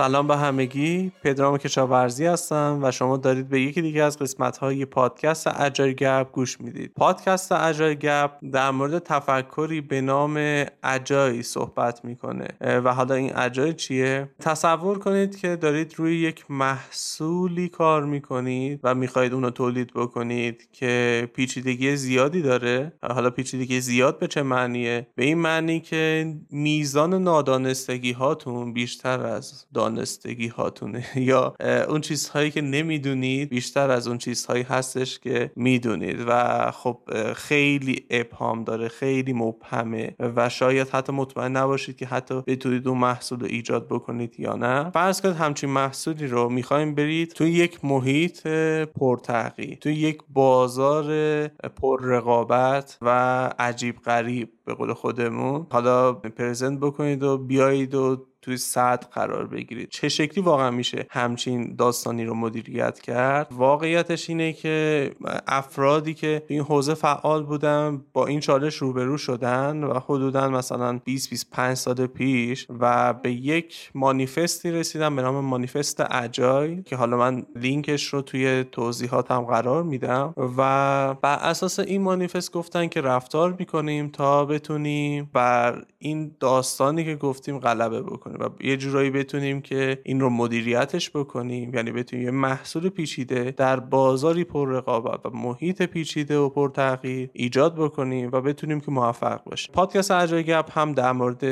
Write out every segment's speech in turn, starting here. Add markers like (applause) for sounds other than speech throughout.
سلام به همگی. پدرام کشاورزی هستم و شما دارید به یکی دیگه از قسمت های پادکست اجای گپ گوش می‌دید. پادکست اجای گپ در مورد تفکری به نام اجای صحبت می‌کنه. و حالا این اجای چیه؟ تصور کنید که دارید روی یک محصولی کار می‌کنید و می‌خواهید اونو تولید بکنید که پیچیدگی زیادی داره. حالا پیچیدگی زیاد به چه معنیه؟ به این معنی که میزان نادانستگی هاتون بیشتر از دانستگی هاتونه. (laughs) یا اون چیزهایی که نمی‌دونید بیشتر از اون چیزهایی هستش که می‌دونید. و خب خیلی ابهام داره خیلی مبهمه. و شاید حتی مطمئن نباشید که حتی بتونید اون محصول رو ایجاد بکنید یا نه. فرض کنید همچین محصولی رو می‌خوایم برید توی یک محیط پرتحقیق توی یک بازار پر رقابت و عجیب غریب به قول خودمون. حالا پرزنت بکنید و بیایید و توی صد قرار بگیرید. چه شکلی واقعا میشه همچین داستانی رو مدیریت کرد؟ واقعیتش اینه که افرادی که این حوزه فعال بودن با این چالش روبرو شدن و حدودا مثلا 20 25 سال پیش و به یک مانیفستی رسیدن به نام مانیفست اجای که حالا من لینکش رو توی توضیحاتم قرار میدم و بر اساس این مانیفست گفتن که رفتار می‌کنیم تا بتونیم بر این داستانی که گفتیم غلبه بکنیم. و یه جورایی بتونیم که این رو مدیریتش بکنیم. یعنی بتونیم یه محصول پیچیده در بازاری پر رقابت و محیط پیچیده و پر تغییر ایجاد بکنیم و بتونیم که موفق باشیم. پادکست اجای گپ هم در مورد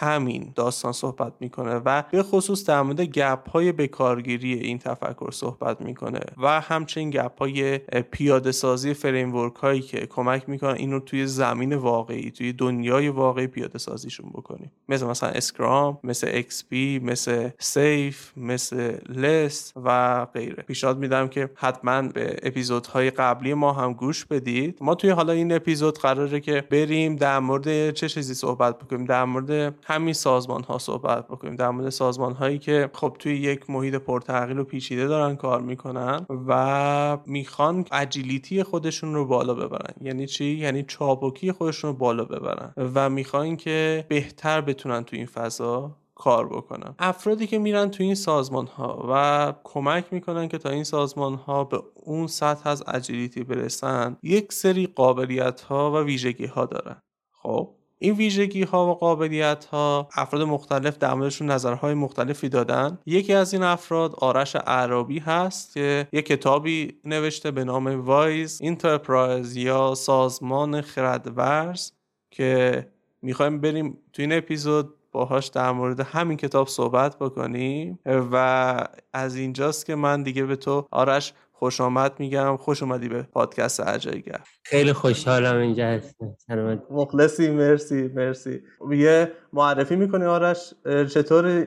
همین داستان صحبت می‌کنه و به خصوص در مورد gap های بکارگیری این تفکر صحبت می‌کنه و همچنین gap های پیاده سازی framework هایی که کمک می‌کنن این رو توی زمین واقعی توی دنیای واقعی پیاده سازیشون بکنیم. مثل مثلا Scrum مثل XP مثل SAFe مثل LeSS و غیره. پیشنهاد میدم که حتما به اپیزودهای قبلی ما هم گوش بدید. ما توی حالا این اپیزود قراره که بریم در مورد چه چیزی صحبت بکنیم؟ در مورد همین سازمان ها صحبت بکنیم. در مورد سازمان هایی که خب توی یک محیط پرتغییر و پیچیده دارن کار می‌کنن و می‌خوان agility خودشون رو بالا ببرن. یعنی چی؟ یعنی چابکی خودشون رو بالا ببرن. و می‌خوان که بهتر بتونن تو این فضا کار بکنن افرادی که میرن تو این سازمان ها و کمک می‌کنن که تا این سازمان ها به اون سطح از agility برسن یک سری قابلیت ها و ویژگی ها دارن. خب این ویژگی ها و قابلیت ها افراد مختلف در موردشون نظرهای مختلفی دادن. یکی از این افراد آرش اعرابی هست که یک کتابی نوشته به نام Wise Enterprise یا سازمان خردورز که می‌خوایم بریم تو این اپیزود باهاش در مورد همین کتاب صحبت بکنیم و از اینجاست که من دیگه به تو آرش خوش آمد میگم. خوش اومدی به پادکست عجایگر. خیلی خوشحالم اینجا هستم. سلامت مخلصی. مرسی مرسی. یه معرفی می‌کنی آرش. چطور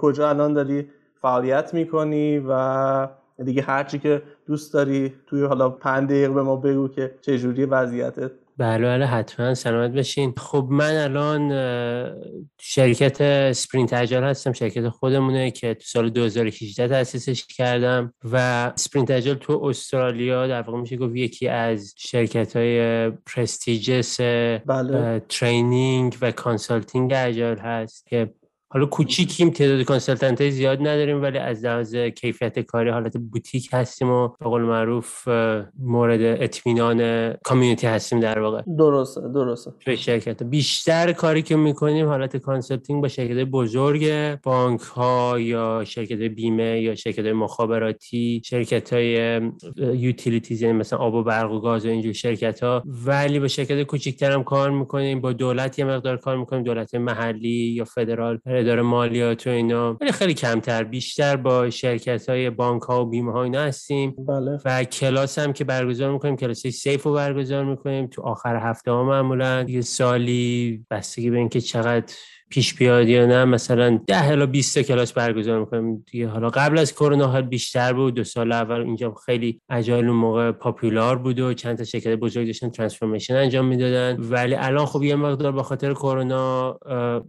کجا الان داری فعالیت می‌کنی و دیگه هرچی که دوست داری توی حالا پنج دقیقه به ما بگو که چجوری وضعیتت بله بله حتما سلامت بشین خب من الان شرکت Sprint Agile هستم شرکت خودمونه که تو سال 2018 تاسیسش کردم و Sprint Agile تو استرالیا در واقع میشه گفت یکی از شرکت های prestigious بله. training و consulting agile هست که حالا کوچیکیم تعداد consultant های زیاد نداریم ولی از لحاظ کیفیت کاری حالت boutique هستیم و به قول معروف مورد اطمینان community هستیم در واقع. درسته درسته. به شرکت. بیشتر کاری که می‌کنیم حالت consulting با شرکت بزرگ بانک ها یا شرکت بیمه یا شرکت مخابراتی شرکت های utilities یعنی مثلا آب و برق و گاز و اینجور شرکت ها ولی با شرکت کوچیکتر هم کار می‌کنیم با دولت یه مقدار کار می‌کنیم دولت محلی یا فدرال اداره مالیات و اینا ولی خیلی کمتر بیشتر با شرکت های بانک ها و بیمه ها اینا هستیم بله. و کلاس هم که برگزار می‌کنیم کلاس SAFe رو برگزار می‌کنیم تو آخر هفته ها معمولا یه سالی بستگی به اینکه چقدر پیش بیاد یا نه مثلا 10 الی 20 کلاس برگزار می‌کنیم. دیگه حالا قبل از کرونا حال بیشتر بود. دو سال اول اینجا خیلی اجایل اون موقع پاپولار بود و چند تا شرکت بزرگ داشتن ترانسفورمیشن انجام می‌دادن. ولی الان خب یه مقدار به خاطر کرونا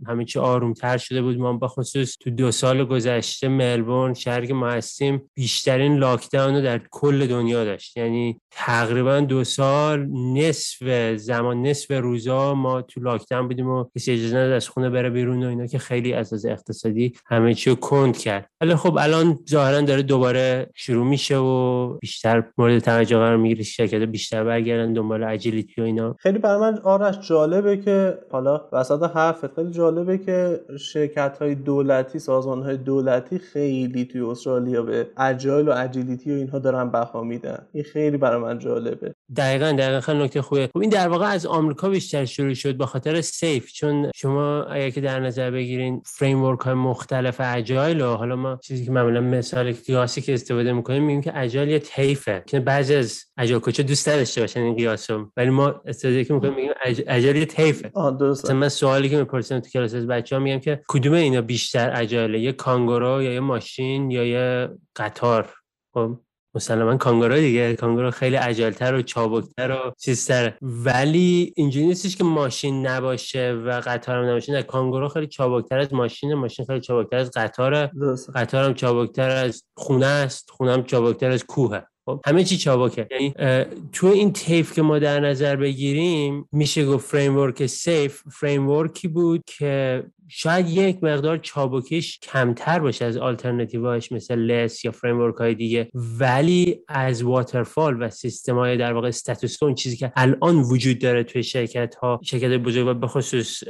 همه چی آرومتر شده بود. ما به خصوص تو دو سال گذشته ملبورن شهری که ما هستیم بیشترین لاکداون رو در کل دنیا داشت. یعنی تقریبا دو سال نصف زمان نصف روزا ما تو لاکداون بودیم و کسی اجازه از خونه بره بیرون و اینا که خیلی از اقتصادی همه چی رو کند کرد. ولی خب الان ظاهرا داره دوباره شروع میشه و بیشتر مورد توجه قرار می‌گیره شرکت بیشتر برگردن دنبال اجیلیتی و اینا. خیلی برای من آرش جالبه که حالا وسط حرفت خیلی جالبه که شرکت های دولتی سازمان های دولتی خیلی توی استرالیا به اجایل و اجیلیتی و اینها دارن بها میدن. این خیلی برای من جالبه. دقیقا دقیقا. نکته خوبه خب این در واقع از آمریکا بیشتر شروع شد به خاطر سیف چون شما اگه که در نظر بگیرین فریم ورک های مختلف اجایل و حالا ما چیزی که معمولا مثال قیاسی که استفاده می‌کنیم میگیم که اجایل یه طیفه که بعضی از اجایل کوچا دوست نداشته باشن این قیاسو ولی ما استفاده که می‌کنیم میگیم اجایل یه طیفه. درسته. من سوالی که می‌پرسم تو کلاس از بچه‌ها میگم که کدوم اینا بیشتر اجایله؟ یه کانگورو یا یه ماشین یا یه قطار؟ خب مسلما کانگورو دیگه. کانگورو خیلی عجلتر و چابکتر و چیزتر. ولی اینجوری نیستش که ماشین نباشه و قطار هم نباشه. نه کانگورو خیلی چابکتر از ماشین ماشین خیلی چابکتر از قطاره. قطار هم چابکتر از خونه است. خونه هم چابکتر از کوهه. خب همه چی چابکه. یعنی تو این تیف که ما در نظر بگیریم میشه گفت فریم ورک سیف فریم ورکی بود که شاید یک مقدار چابکیش کمتر باشه از آلترناتیوهاش مثل LeSS یا فریم های دیگه. ولی از waterfall و سیستم های در واقع status اون چیزی که الان وجود داره توی شرکت ها شرکت بزرگ و به خصوص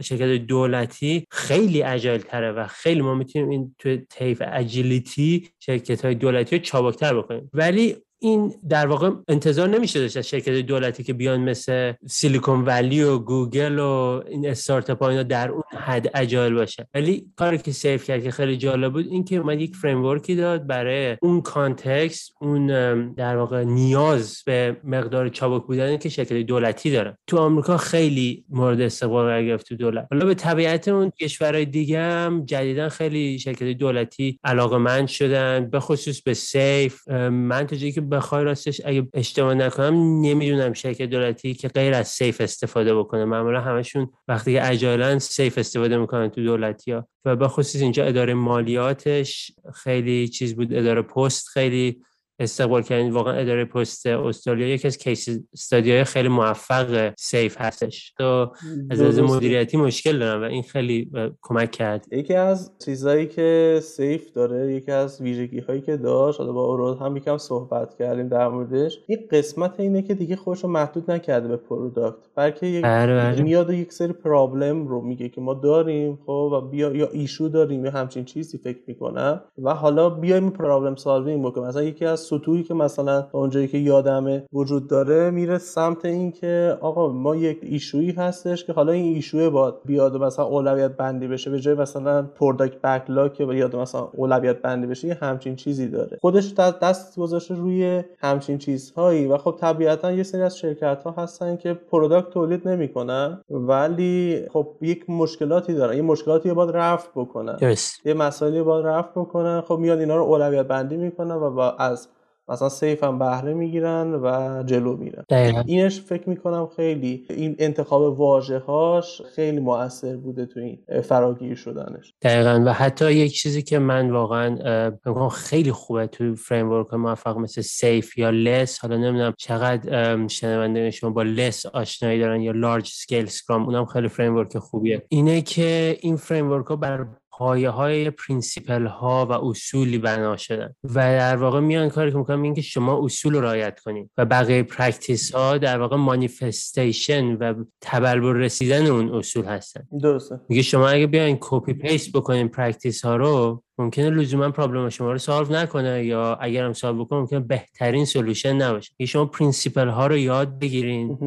شرکت دولتی خیلی agile تره و خیلی ما می‌تونیم این توی طیف agility شرکت های دولتی رو چابکتر بکنیم. ولی این در واقع انتظار نمیشه داشت از شرکت دولتی که بیان مثل Silicon Valley و گوگل و این استارتاپ اینا در اون حد agile باشه. ولی کاری که SAFe کرد که خیلی جالب بود این که اومد یک فریم داد برای اون context اون در واقع نیاز به مقدار چابک بودن که شرکت دولتی داره. تو آمریکا خیلی مورد استقبال قرار گرفت تو دولت. حالا به طبیعت اون کشورهای دیگه هم جدیدا خیلی شرکت دولتی علاقمند شدن به خصوص به سیف. من تا که بخوای راستش اگه اشتباه نکنم نمی‌دونم شرکت دولتی که غیر از سیف استفاده بکنه. معمولا همشون وقتی که اجایلا سیف استفاده می‌کنن تو دولتی ها و به خصوص اینجا اداره مالیاتش خیلی چیز بود اداره پست خیلی استقبال کردین واقعا اداره پست استرالیا یکی از case study های خیلی موفق SAFe هستش. تو از از مدیریتی مشکل دارم و این خیلی کمک کرد. یکی از چیزایی که SAFe داره یکی از ویژگی هایی که داشت حالا با اورود هم یکم صحبت کردیم در موردش این قسمت اینه که دیگه خودش رو محدود نکرده به product بلکه یک بله، بله. میاد و یک سری problem رو میگه که ما داریم خب و بیا یا issue داریم یا همچین چیزی فکر می‌کنم. و حالا بیایم problem solving بکنیم. مثلا یکی از سطوحی که مثلا اونجایی که یادمه وجود داره میره سمت این که آقا ما یک issue یی هستش که حالا این issue ی باید بیاد و مثلا اولویت بندی بشه به جای مثلا product backlog که بیاد مثلا اولویت بندی بشه یه همچین چیزی داره. خودش دست گذاشته روی همچین چیزهایی و خب طبیعتا یه سری از شرکت ها هستن که product تولید نمی‌کنن ولی خب یک مشکلاتی دارن. یه مشکلاتی باید رفع بکنن. یه مسائلی باید رفع بکنن. خب میاد اینا رو اولویت بندی می‌کنن و با از مثلا SAFe هم بهره می‌گیرن و جلو میرن. اینش فکر می‌کنم خیلی این انتخاب واژه هاش خیلی موثر بوده تو این فراگیر شدنش. دقیقا. و حتی یک چیزی که من واقعا خیلی خوبه تو framework موفق مثل SAFe یا LeSS حالا نمی‌دونم چقدر شنونده شما با LeSS آشنایی دارن یا Large-Scale Scrum اونم خیلی framework خوبیه. اینه که این framework ها بر پایه های principle ها و اصولی بنا شدن و در واقع میان کاری که می‌کنم این که شما اصول رو رعایت کنید و بقیه practice ها در واقع manifestation و تبلور رسیدن اون اصول هستن. درسته. میگه شما اگه بیاین copy paste بکنین practice ها رو ممکنه لزوما problem شما رو solve نکنه یا اگر هم solve بکنه ممکنه بهترین solution نباشه. شما principle ها رو یاد بگیرین.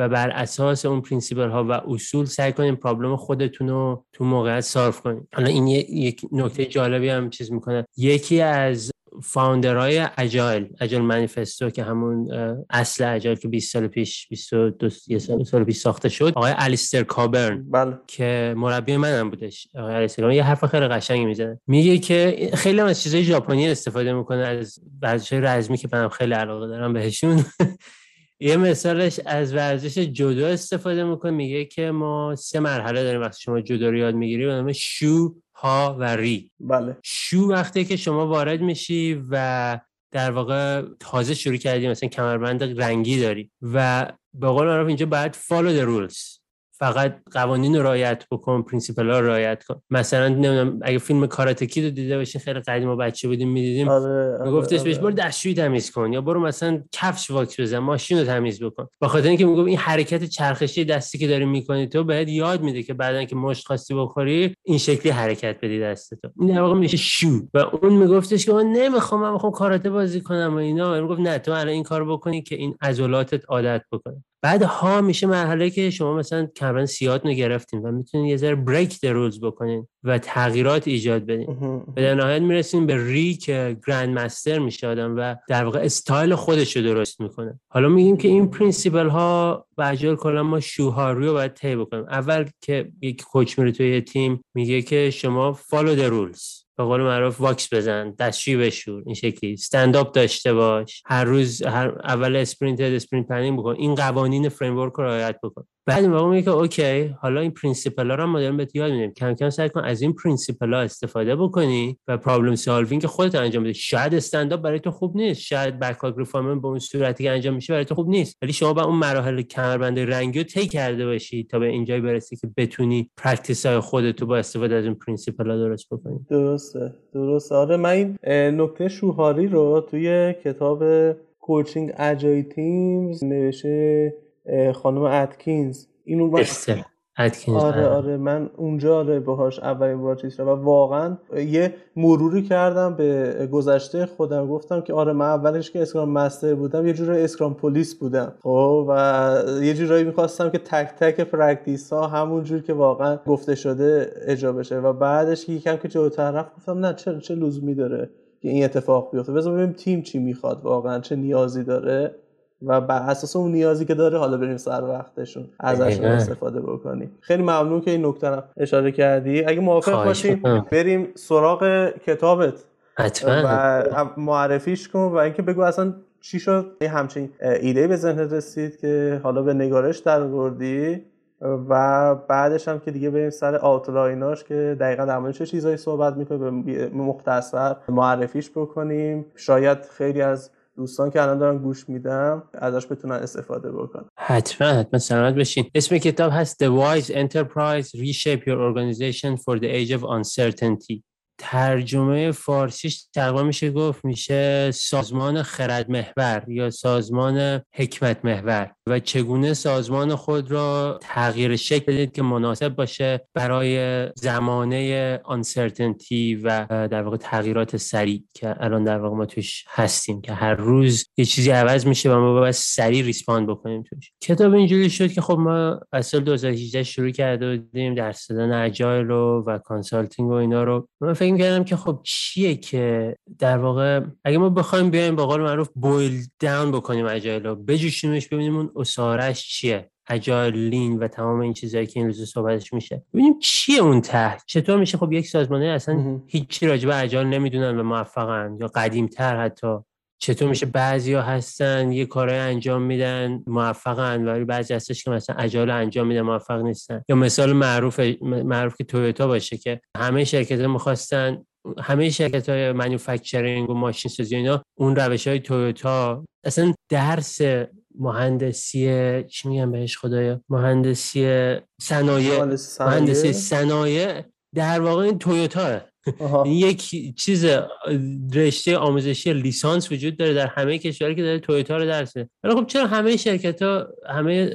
و بر اساس اون principle ها و اصول سعی کنیم problem خودتون رو تو موقعیت solve کنیم. حالا این یک نکته جالبی هم چیز می‌کنه. یکی از founder های agile Agile Manifesto که همون اصل agile که 20 سال پیش 22 سال, سال پیش ساخته شد آقای الیستر کوبرن. بله. که مربی منم بودش آقای الیستر یه حرف خیلی قشنگی می‌زنه. میگه که خیلی از چیزای ژاپنی استفاده می‌کنه از ورزش‌های رزمی که منم خیلی علاقه دارم بهشون. (laughs) یه مثالش از ورزش جودو استفاده می‌کنه میگه که ما سه مرحله داریم وقتی شما جودو رو یاد می‌گیری به نام شو ها و ری. بله. شو وقتی که شما وارد میشی و در واقع تازه شروع کردی مثلا کمربند رنگی داری و به قول معروف اینجا باید follow the rules. فقط قوانین رو رعایت بکن principle ها رو رعایت کن. مثلا نمی‌دونم اگه فیلم کاراته کید رو دیده باشین خیلی قدیم ما بچه بودیم می‌دیدیم. آره، آره، میگفتش آره. بهش برو دستشویی تمیز کن یا برو مثلا کفش واکس بزن ماشین رو تمیز بکن. به خاطر اینکه می‌گفت این حرکت چرخشی دستی که داری می‌کنی تو بهت یاد میده که بعدا که مشت خواستی بخوری این شکلی حرکت بدی دستتو این در واقع میشه شو. و اون میگفتش که من نمی‌خوام من می‌خوام کاراته بازی کنم و اینا. می‌گفت نه تو الان این کار بکنی که این عضلاتت عادت بکنه. بعد ها میشه مرحله که شما مثلا کمربند سیاه رو گرفتین و می‌تونید یه ذره break the rules بکنین و تغییرات ایجاد بدین. به نهایت می‌رسیم به ری که grand master میشه آدم و در واقع استایل خودش رو درست می‌کنه. حالا میگیم که این principle ها و agile کلا ما شوهاری رو باید طی بکنیم. اول که یک coach میره توی یه تیم میگه که شما follow the rules به قول معروف واکس بزن دستشویی بشور این شکلی. استنداپ داشته باش. هر روز هر اول sprint sprint planning بکن. این قوانین framework رو رعایت بکن. بعد موقع میگه که okay حالا این principle ها رو ما داریم بهت یاد میدیم. کم کم سعی کن از این principle ها استفاده بکنی و problem solving خودت انجام بدی. شاید استنداپ برای تو خوب نیست شاید backlog refinement به اون صورتی که انجام میشه برای تو خوب نیست. ولی شما با اون مراحل کمربند رنگی رو طی کرده باشی تا به اینجای برسی که بتونی practice های خودت رو با استفاده از این principle ها درست بکنی. درسته درسته. آره من این نکته شوهاری رو توی کتاب Coaching Agile Teams نوشته خانم اتکینز اینو من... آره بله. آره من اونجا آره باهاش اولین بار چیز و واقعا یه مروری کردم به گذشته خودم. گفتم که آره من اولش که scrum master بودم یه جوری scrum police بودم. خب و یه جورایی می‌خواستم که تک تک practice ها همون جور که واقعا گفته شده اجرا بشه. و بعدش یکم که جلوتر رفت گفتم نه چه چه لزومی داره که این اتفاق بیفته؟ بذار ببینیم تیم چی می‌خواد واقعا چه نیازی داره. و بر اساس اون نیازی که داره حالا بریم سر وقتشون ازشون استفاده بکنیم. خیلی ممنون که این نکته رو اشاره کردی. اگه موافق باشیم بریم سراغ کتابت. و معرفیش کن و اینکه بگو اصلا چی شد یه همچین ایده به ذهنت رسید که حالا به نگارش در آوردی و بعدش هم که دیگه بریم سر آوتلایناش که دقیقا در چه چیزایی صحبت می‌کنه به مختصر معرفیش بکنیم. شاید خیلی از دوستان که الان دارن گوش میدم ازش بتونن استفاده بکنن. حتما حتما سلامت بشین اسم کتاب هست The Wise Enterprise Reshape Your Organization for the Age of Uncertainty. ترجمه فارسیش تقریبا میشه گفت میشه سازمان خرد محور یا سازمان حکمت محور و چگونه سازمان خود را تغییر شکل بدید که مناسب باشه برای زمانه uncertainty و در واقع تغییرات سریع که الان در واقع ما توش هستیم که هر روز یه چیزی عوض میشه و ما باید سریع respond بکنیم توش. کتاب اینجوری شد که خب ما از سال 2018 شروع کرده بودیم درس دادن agile و, و consulting و اینا رو. من فکر کردم که خب چیه که در واقع اگه ما بخوایم بیایم به قول معروف بویل داون بکنیم اجایل رو بجوشیمش ببینیم اون اسارش چیه اجایل لین و تمام این چیزهایی که این روزا صحبتش میشه. ببینیم چیه اون ته چطور میشه؟ خب یک سازمانه اصلا هیچی راجع به اجایل نمی‌دونن و موفقن یا قدیمتر حتی. چطور میشه بعضی ها هستن یه کارهای انجام میدن موفقن ولی بعضی هستش که مثلا اجال انجام میدن موفق نیستن. یا مثال معروف معروف که تویوتا باشه که همه شرکت ها می‌خواستن همه شرکت های منوفکچرینگ و ماشین سازی اینا اون روش های تویوتا اصلا درس مهندسی چی میگم بهش خدایا؟ مهندسی صنایع؟ مهندسی صنایع در واقع این تویوتا. یک چیز رشته آموزشی لیسانس وجود داره در همه کشورها که داره تویوتا رو درسه ولی خب چرا همه شرکت ها همه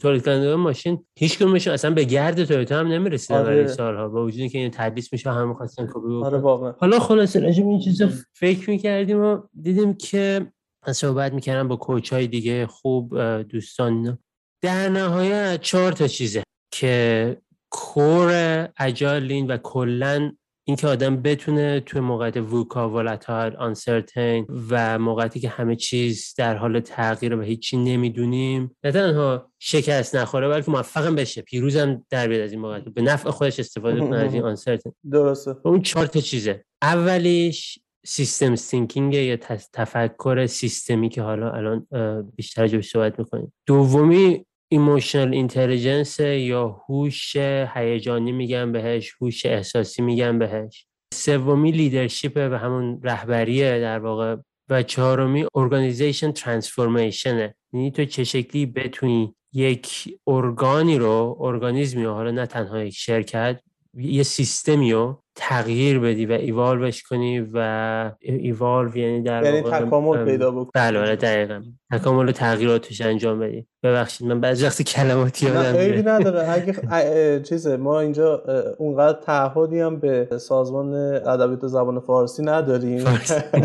تولید کننده ماشین هیچ کدومشون اصلا به گرد تویوتا هم نمی‌رسیدن آره. برای سالها با وجودی که این تدریس میشه همه خواستن کپی آره واقعا. حالا خلاصه راجع این چیزا فکر می‌کردیم و دیدیم که صحبت می‌کردم با کوچ های دیگه خوب دوستان در نهایت چهار تا چیزه که کور اجالین و کلا اینکه آدم بتونه توی موقعیت ووکا ولاتایل آنسرتین و موقعیتی که همه چیز در حال تغییر و هیچی نمی‌دونیم نه تنها شکست نخوره بلکه موفقم بشه. پیروزم در بیاد از این موقعیت. به نفع خودش استفاده کنه از این آنسرتین درسته. اون چهار تا چیزه. اولیش system thinking یا تفکر سیستمی که حالا الان بیشتر روش صحبت می‌کنیم. دومی emotional intelligence یا هوش هیجانی میگن بهش هوش احساسی میگن بهش. سومی leadership و همون رهبریه در واقع و چهارمی organization transformation ه یعنی تو چه شکلی بتونی یک ارگانی رو ارگانیزمی رو حالا نه تنها یک شرکت یه سیستمی رو تغییر بدی و ایوالوش کنی و ایوالو یعنی در یعنی تکامل پیدا بکنی. بله بله دقیقا. تکامل و تغییراتش انجام بدی. ببخشید من بعضی وقتی کلماتی یادم میره نداره. (laughs) اگه چیزه ما اینجا اونقدر تعهدی هم به سازمان ادبیات زبان فارسی نداریم.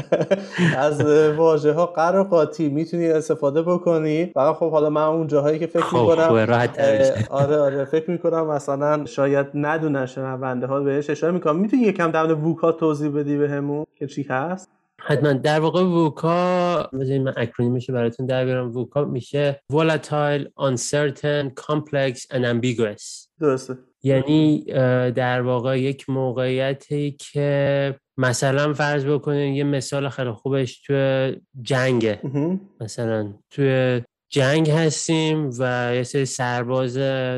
(laughs) از واژه ها قرار قاطی می‌تونی استفاده بکنی. فقط خب حالا من اون جاهایی که فکر خب می‌کنم آره آره فکر می‌کنم مثلا شاید ندونن شنونده ها بهش اشاره می‌کنم. می‌تونی یکم در ووکا توضیح بدی بهمون که چی هست؟ حتما. در واقع ووکا بذارید من اکرونیمش براتون در بیارم. ووکا میشه volatile uncertain complex and ambiguous. درسته. یعنی در واقع یک موقعیتی که مثلا فرض بکنین یه مثال خیلی خوبش توی جنگه. مثلا توی جنگ هستیم و یه سری سرباز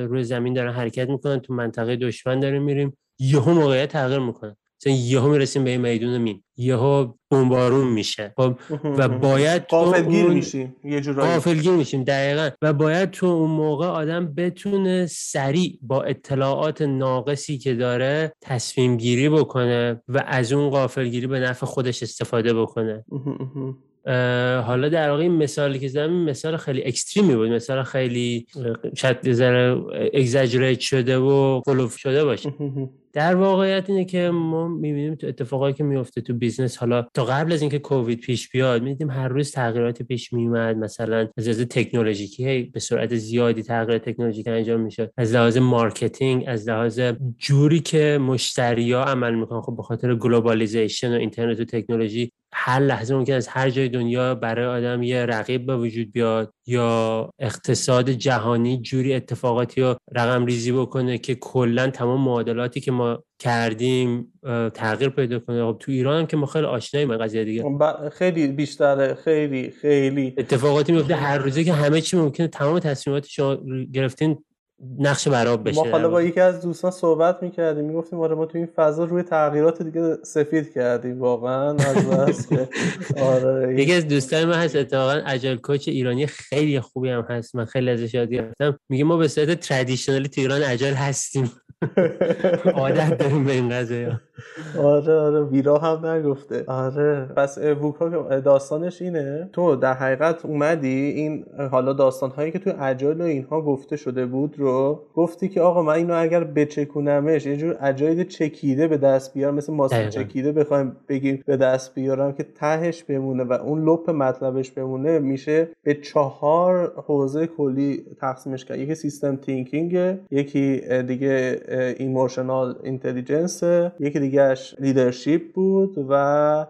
روی زمین دارن حرکت می‌کنن تو منطقه دشمن داریم میریم. یهو موقعیت تغییر می‌کنه. مثلا یهو می‌رسیم به این میدون مین. یهو بمبارون میشه. خب و باید قافلگیر اون... میشیم. یه جورایی. قافلگیر میشیم دقیقا. و باید تو اون موقع آدم بتونه سریع با اطلاعات ناقصی که داره تصمیم گیری بکنه و از اون قافلگیری به نفع خودش استفاده بکنه. حالا در واقع این مثالی که زدم مثال خیلی extreme ی بود. مثال خیلی شاید یه شده و غلو شده باشه. در واقعیت اینه که ما می‌بینیم تو اتفاقایی که میفته تو business حالا تا قبل از اینکه کووید پیش بیاد می‌دیدیم هر روز تغییرات پیش میومد مثلا از لحاظ تکنولوژیکی به سرعت زیادی تغییر تکنولوژیک انجام می‌شد. از لحاظ marketing از لحاظ جوری که مشتریا عمل می‌کنن خب به خاطر globalization و اینترنت و تکنولوژی هر لحظه ممکنه از هر جای دنیا برای آدم یه رقیب به وجود بیاد. یا اقتصاد جهانی جوری اتفاقاتی رو رقم ریزی بکنه که کلا تمام معادلاتی که ما کردیم تغییر پیدا کنه. خب تو ایران هم که ما خیلی آشناییم قضیه دیگه. خیلی بیشتره خیلی خیلی. اتفاقاتی میفته هر روزه که همه چی ممکنه. تمام تصمیمات شما گرفتین نقش براب بشه. ما حالا با یکی از دوستان صحبت می‌کردیم می‌گفتیم آره ما تو این فضا روی تغییرات دیگه سفید کردیم واقعا از بس. آره. یکی از دوستان من هست اتفاقا اجل کوچ ایرانی خیلی خوبی هم هست. من خیلی ازش یاد گرفتم. میگه ما به صورت ترادیشنالی تو ایران اجل هستیم. (laughs) عادت داریم به این قضیه. آره آره ویرا هم نگفته. آره. پس ووکا داستانش اینه تو در حقیقت اومدی این حالا داستان هایی که تو اجایل و اینها گفته شده بود رو گفتی که آقا من اینو اگر بچکونمش یه جور اجایل چکیده به دست بیارم مثل ماسه چکیده بخوایم بگیم به دست بیارم که تهش بمونه و اون لپ مطلبش بمونه میشه به چهار حوزه کلی تقسیمش کرد. یکی سیستم تینکینگ یکی دیگه emotional intelligence یکی دیگهش leadership بود و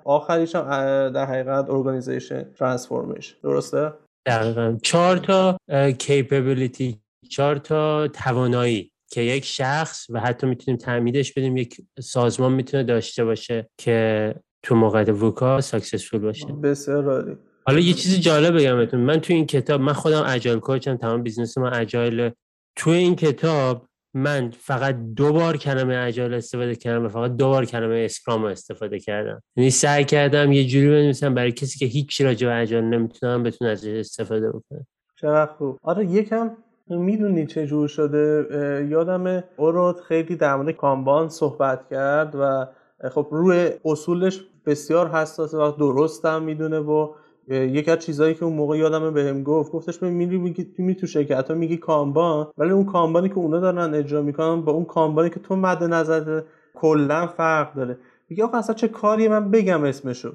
آخریش هم در حقیقت organization transformation درسته؟ دقیقا. چهار تا capability چهار تا توانایی که یک شخص و حتی می‌تونیم تعمیمش بدیم یک سازمان می‌تونه داشته باشه که تو موقع VUCA successful باشه. بسیار عالی. حالا یه چیزی جالب بگم بهتون. من تو این کتاب من خودم agile coach م تمام business من agile تو این کتاب من فقط دو بار کلمه اجایل استفاده کردم و فقط دو بار کلمه اسکرام استفاده کردم. یعنی سعی کردم یه جوری بنویسم برای کسی که هیچ راجع به اجایل نمی‌تونم بتونه ازش استفاده بکنه. چقدر خوب. آره یکم می‌دونی چه جور شده. یادم اورود خیلی در مورد کامبان صحبت کرد و خب روی اصولش بسیار حساسه. و درست هم می‌دونه و یکی از چیزایی که اون موقع یادمه بهم گفت گفتش به میری میگی می تو شرکت ها میگی کامبان ولی اون کامبانی که اونا دارن اجرا می‌کنن با اون کامبانی که تو مد نظر کلا فرق داره. میگه آقا اصلا چه کاری من بگم اسمشو؟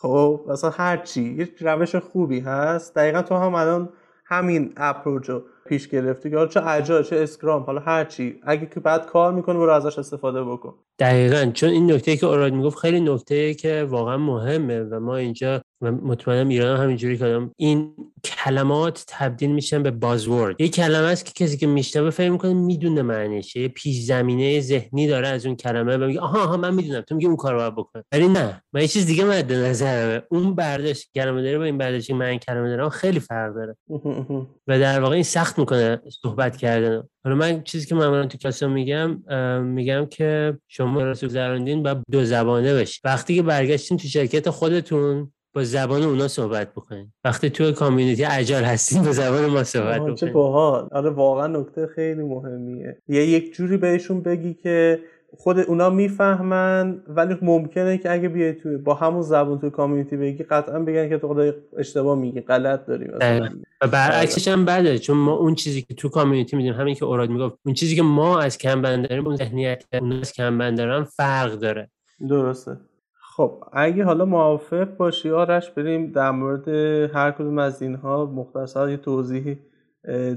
خب اصلا هر چی. یه روش خوبی هست. دقیقا تو هم الان همین اپروچ رو پیش گرفتی که چه اجا چه اسکرام حالا هر چی. اگه که بعد کار می‌کنه برو ازش استفاده بکن. دقیقا. چون این نکته که اوراد می‌گفت خیلی نکته که واقعا مهمه و ما اینجا مطمئنم ایران هم همینجوری کردم این کلمات تبدیل میشن به بازورد یه کلمه است که کسی که میشنوه فکر می‌کنه می‌دونه معنیشه یه پیش زمینه ذهنی داره از اون کلمه و میگه آها آها من می‌دونم. تو میگی اون کارو باید بکن ولی نه. من یه چیز دیگه مد نظرمه اون برداشت کلمه داره با این برداشت من کلمه داره خیلی فرق داره. (laughs) و در واقع این سخت می‌کنه صحبت کردن. حالا من چیزی که معمولا تو کلاس میگم میگم که شما رسول زراندین و دو زبانه بشید وقتی که برگشتین تو شرکت خودتون با زبان اونا صحبت بکنین وقتی تو کامیونیتی اجال هستین با زبان ما صحبت بکنین چه باحال. آره واقعا نکته خیلی مهمیه. یه یک جوری بهشون بگی که خود اونا می‌فهمن ولی ممکنه که اگه بیای تو با همون زبون تو کامیونیتی بگی قطعا بگن که تو اشتباه میگی غلط داری و برعکسش هم بده چون ما اون چیزی که تو کامیونیتی می‌دونیم همین که اوراد می‌گفت اون چیزی که ما از کم داریم اون ذهنیت اون از کم دارن فرق داره. درسته. خب اگه حالا موافق باشی آرش بریم در مورد هر کدوم از اینها مختصر یه توضیحی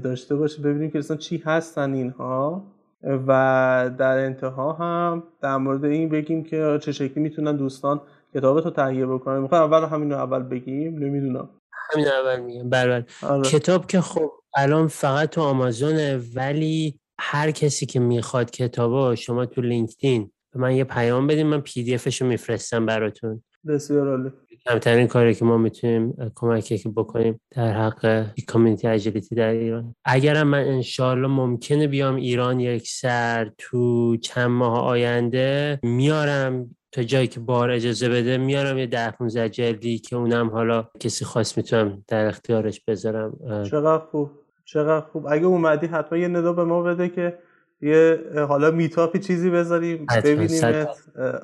داشته باشه ببینیم که اصلا چی هستن اینها. و در انتها هم در مورد این بگیم که چه شکلی می‌تونن دوستان کتابتو رو تهیه بکنن. می‌خوام اول همین رو اول بگیم نمی‌دونم. همین اول میگم. بله آره. کتاب که خب الان فقط تو آمازونه ولی هر کسی که می‌خواد کتابا شما تو لینکدین به من یه پیام بدین من پی دی افشو میفرستم براتون. بسیار عالی. کمترین کاری که ما می‌تونیم کمکی که بکنیم در حق کامیونیتی اجلیتی در ایران. اگرم من انشالله ممکنه بیام ایران یک سر تو چند ماه آینده میارم تا جایی که بار اجازه بده میارم یه ده 15 جلدی که اونم حالا کسی خواست می‌تونم در اختیارش بذارم. چقدر خوب چقدر خوب. اگه اومدی حتما یه ندا به ما بده که یه حالا میتاپی چیزی بذاریم ببینیم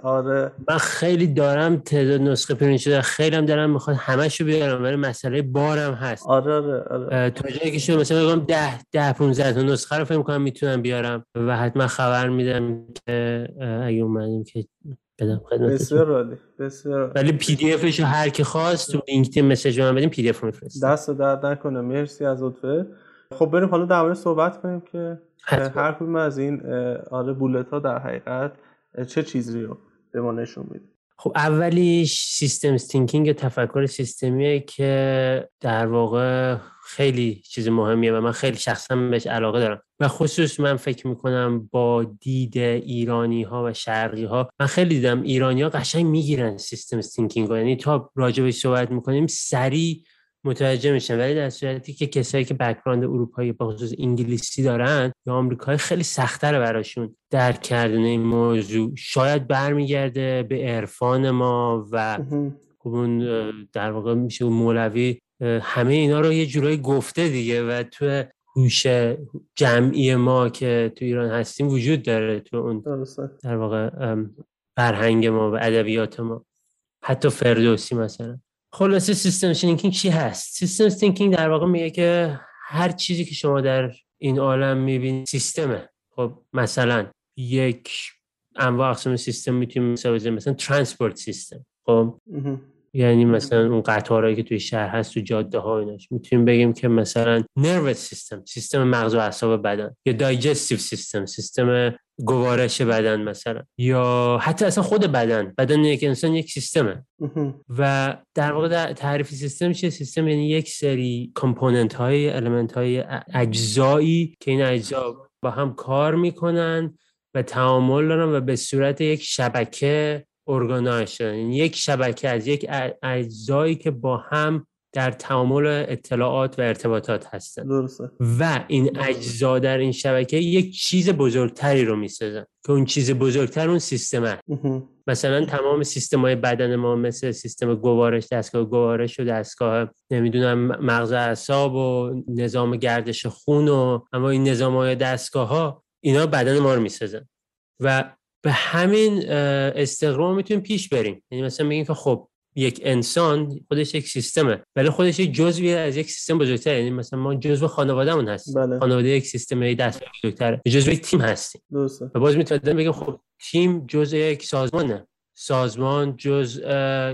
آره. من خیلی دارم تعداد نسخه پرینت شده خیلی هم دارم می‌خواد همشو بیارم ولی مسئله بارم هست. آره آره, آره. تا جایی که شده مثلا بگم 10 10 15 تا نسخه رو فکر می‌کنم می‌تونم بیارم و حتما خبر میدم که اگه اومدیم که بدم بسیار عالی بسیار ولی PDF ش هر کی خواست تو LinkedIn message من بدین PDF رو میفرستم. دست درد نکنه. مرسی از لطفت. خب بریم حالا در مورد صحبت کنیم که هر کدوم از این آره bullet ها در حقیقت چه چیزی رو به ما نشون میده؟ خب اولیش system thinking تفکر سیستمیه که در واقع خیلی چیز مهمیه و من خیلی شخصا بهش علاقه دارم. به خصوص من فکر می‌کنم با دید ایرانی ها و شرقی ها من خیلی دیدم ایرانی ها قشنگ می‌گیرن system thinking یعنی تا راجبش صحبت می‌کنیم سریع متوجه میشن. ولی در صورتی که کسایی که بکراند اروپایی به خصوص انگلیسی دارن یا آمریکایی خیلی سختره براشون درک کردن این موضوع. شاید برمیگرده به عرفان ما و خب اون در واقع میشه مولوی همه اینا رو یه جورایی گفته دیگه و تو هوش جمعی ما که تو ایران هستیم وجود داره تو اون در واقع فرهنگ ما و ادبیات ما. حتی فردوسی مثلا. خلاصه system thinking چی هست؟ system thinking در واقع میگه که هر چیزی که شما در این عالم می‌بینید سیستمه. خب مثلا یک انواع اقسام سیستم می‌تونیم مثلا مثلا transport system خب یعنی مثلا اون قطارهایی که توی شهر هست تو جاده ها ایناش. می‌تونیم بگیم که مثلا nervous system سیستم مغز و اعصاب بدن. یا digestive system سیستم گوارش بدن مثلا. یا حتی اصلا خود بدن. بدن یک انسان یک سیستمه. و در واقع در تعریف سیستم چیه؟ سیستم یعنی یک سری component های element های اجزایی که این اجزا با هم کار می‌کنن و تعامل دارن و به صورت یک شبکه organize شدن یعنی یک شبکه از یک اجزایی که با هم در تعامل اطلاعات و ارتباطات هستن. درسته. و این اجزا در این شبکه یک چیز بزرگتری رو می‌سازن که اون چیز بزرگتر اون سیستمه مثلا تمام سیستم های بدن ما مثل سیستم گوارش دستگاه گوارش و دستگاه نمی‌دونم مغز اعصاب و نظام گردش خون و اما این نظام های دستگاه ها اینا بدن ما رو می‌سازن. و به همین استقرام می‌تونیم پیش بریم. یعنی مثلا بگیم که خب یک انسان خودش یک سیستمه. ولی خودش یک جزوی از یک سیستم بزرگتر یعنی مثلا ما جزو خانوادهمون هستیم. بله. خانواده یک سیستم دست بزرگتره. جزو یک تیم هستیم. درسته. و باز می‌تونیم بگیم خب تیم جزء یک سازمانه. سازمان جز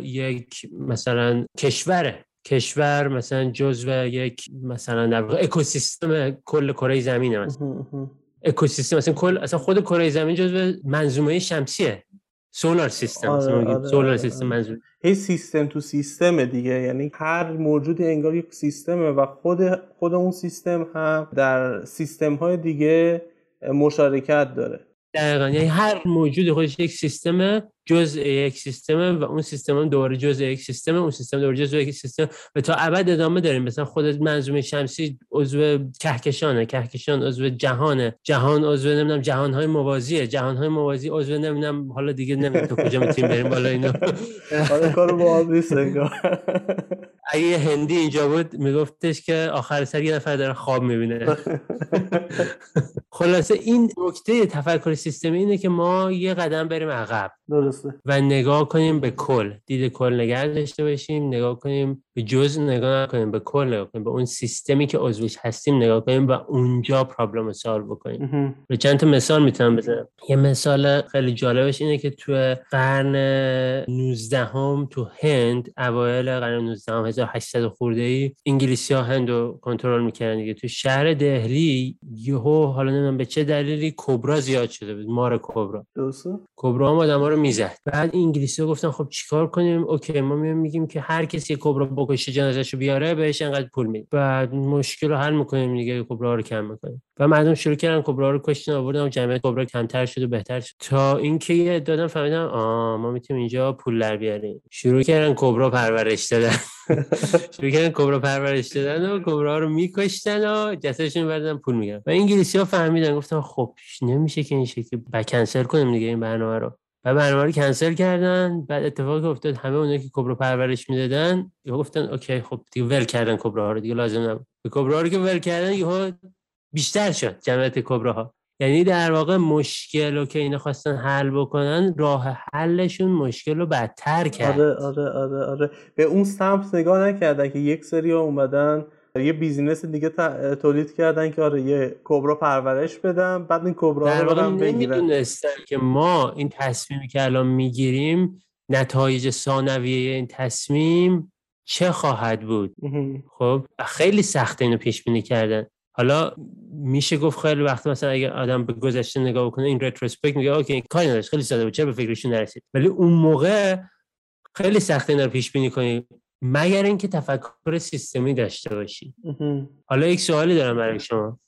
یک مثلا کشوره. کشور مثلا جزو یک مثلا در اکوسیستم کل کره زمینه مثلا. اکوسیستم مثلا کل اصلا خود کره زمین جزو منظومه شمسیه. سولار سیستم آره، آره، سولار آره، سیستم منظور. هی سیستم تو سیستم دیگه یعنی هر موجود انگار یک سیستمه و خود خود اون سیستم هم در سیستم های دیگه مشارکت داره. دقیقا. یعنی هر موجود خودش یک سیستمه جزء یک سیستمه و اون سیستم هم دوباره جزء یک سیستمه اون سیستم دوباره جزء یک سیستم و تا ابد ادامه داریم. مثلا خود منظومه شمسی عضو کهکشانه کهکشان عضو جهانه. جهان عضو نمی‌دونم جهان های موازیه. جهان های موازی عضو نمی‌دونم حالا دیگه نمی‌دونم تو کجا می‌تونیم بریم بالا اینا. حالا (laughs) کارو با (laughs) اگه هندی اینجا بود میگفتش که آخر سر یه نفر داره خواب می‌بینه. (laughs) خلاصه این نکته تفکر سیستمی اینه که ما یه قدم بریم عقب. درسته. و نگاه کنیم به کل. دید کل نگه داشته باشیم نگاه کنیم به جز نگاه نکنیم به کل نگاه کنیم به اون سیستمی که عضوش هستیم نگاه کنیم و اونجا پرابلم رو سال بکنیم. به چند تا مثال می‌تونم بزنم. یه مثال خیلی جالبش اینه که تو قرن 19 هم تو هند اوایل قرن 19 هم 1800 خورده ای انگلیسی ها هند رو کنترل می‌کردن دیگه. تو شهر دهلی یهو حالا نمی‌دونم به چه دلیلی کبرا زیاد شده بود مار کبرا. درسته؟ کبرا هم آدم رو می‌زد. بعد انگلیسی ها گفتن خب چیکار کنیم؟ اوکی ما میگیم که هر کسی کبرا بکشه جنازه‌شو بیاره بهش انقدر پول میدیم. بعد مشکل رو حل می‌کنیم دیگه کبرا رو کم می‌کنیم. و مردم شروع کردن کبرا رو کشتن آوردن و جمعیت کبرا کمتر شد و بهتر شد. تا اینکه یه دادن فهمیدن آ ما می‌تونیم اینجا پول در بیاریم. شروع کردن کبرا پرورش دادن. (laughs) (laughs) شروع کردن کبرا پرورش دادن و کبرا رو میکشتن و جسدشون بردن پول می‌گیرن و انگلیسی ها فهمیدن گفتن خب نمیشه که این شکلی بکنسل کنیم دیگه این برنامه رو. و برنامه رو کنسل کردن بعد اتفاقی افتاد همه اونایی که کبرا پرورش می‌دادن گفتن اوکی خب دیگه ول کردن کبرا رو دیگه لازم نبود. کبرا رو که ول کردن یهو بیشتر شد جمعیت کبراها. یعنی در واقع مشکل رو که اینا خواستن حل بکنن راه حلشون مشکل رو بدتر کرد. آره آره آره. آره به اون سمت نگاه نکردن که یک سری اومدن یه business دیگه تولید کردن که آره یه کبرا پرورش بدم بعد این کبرا رو برم بگیرن. که ما این تصمیمی که الان می‌گیریم نتایج ثانویه این تصمیم چه خواهد بود. خب خیلی سخته اینو پیش بینی کردن. حالا میشه گفت خیلی وقت مثلا اگه آدم به گذشته نگاه کنه in retrospect میگه okay کاری نداشت خیلی ساده بود چرا به فکرشون نرسید؟ ولی اون موقع خیلی سخته اینا رو پیش بینی کنی مگر اینکه تفکر سیستمی داشته باشی. حالا یک سوالی دارم برای شما.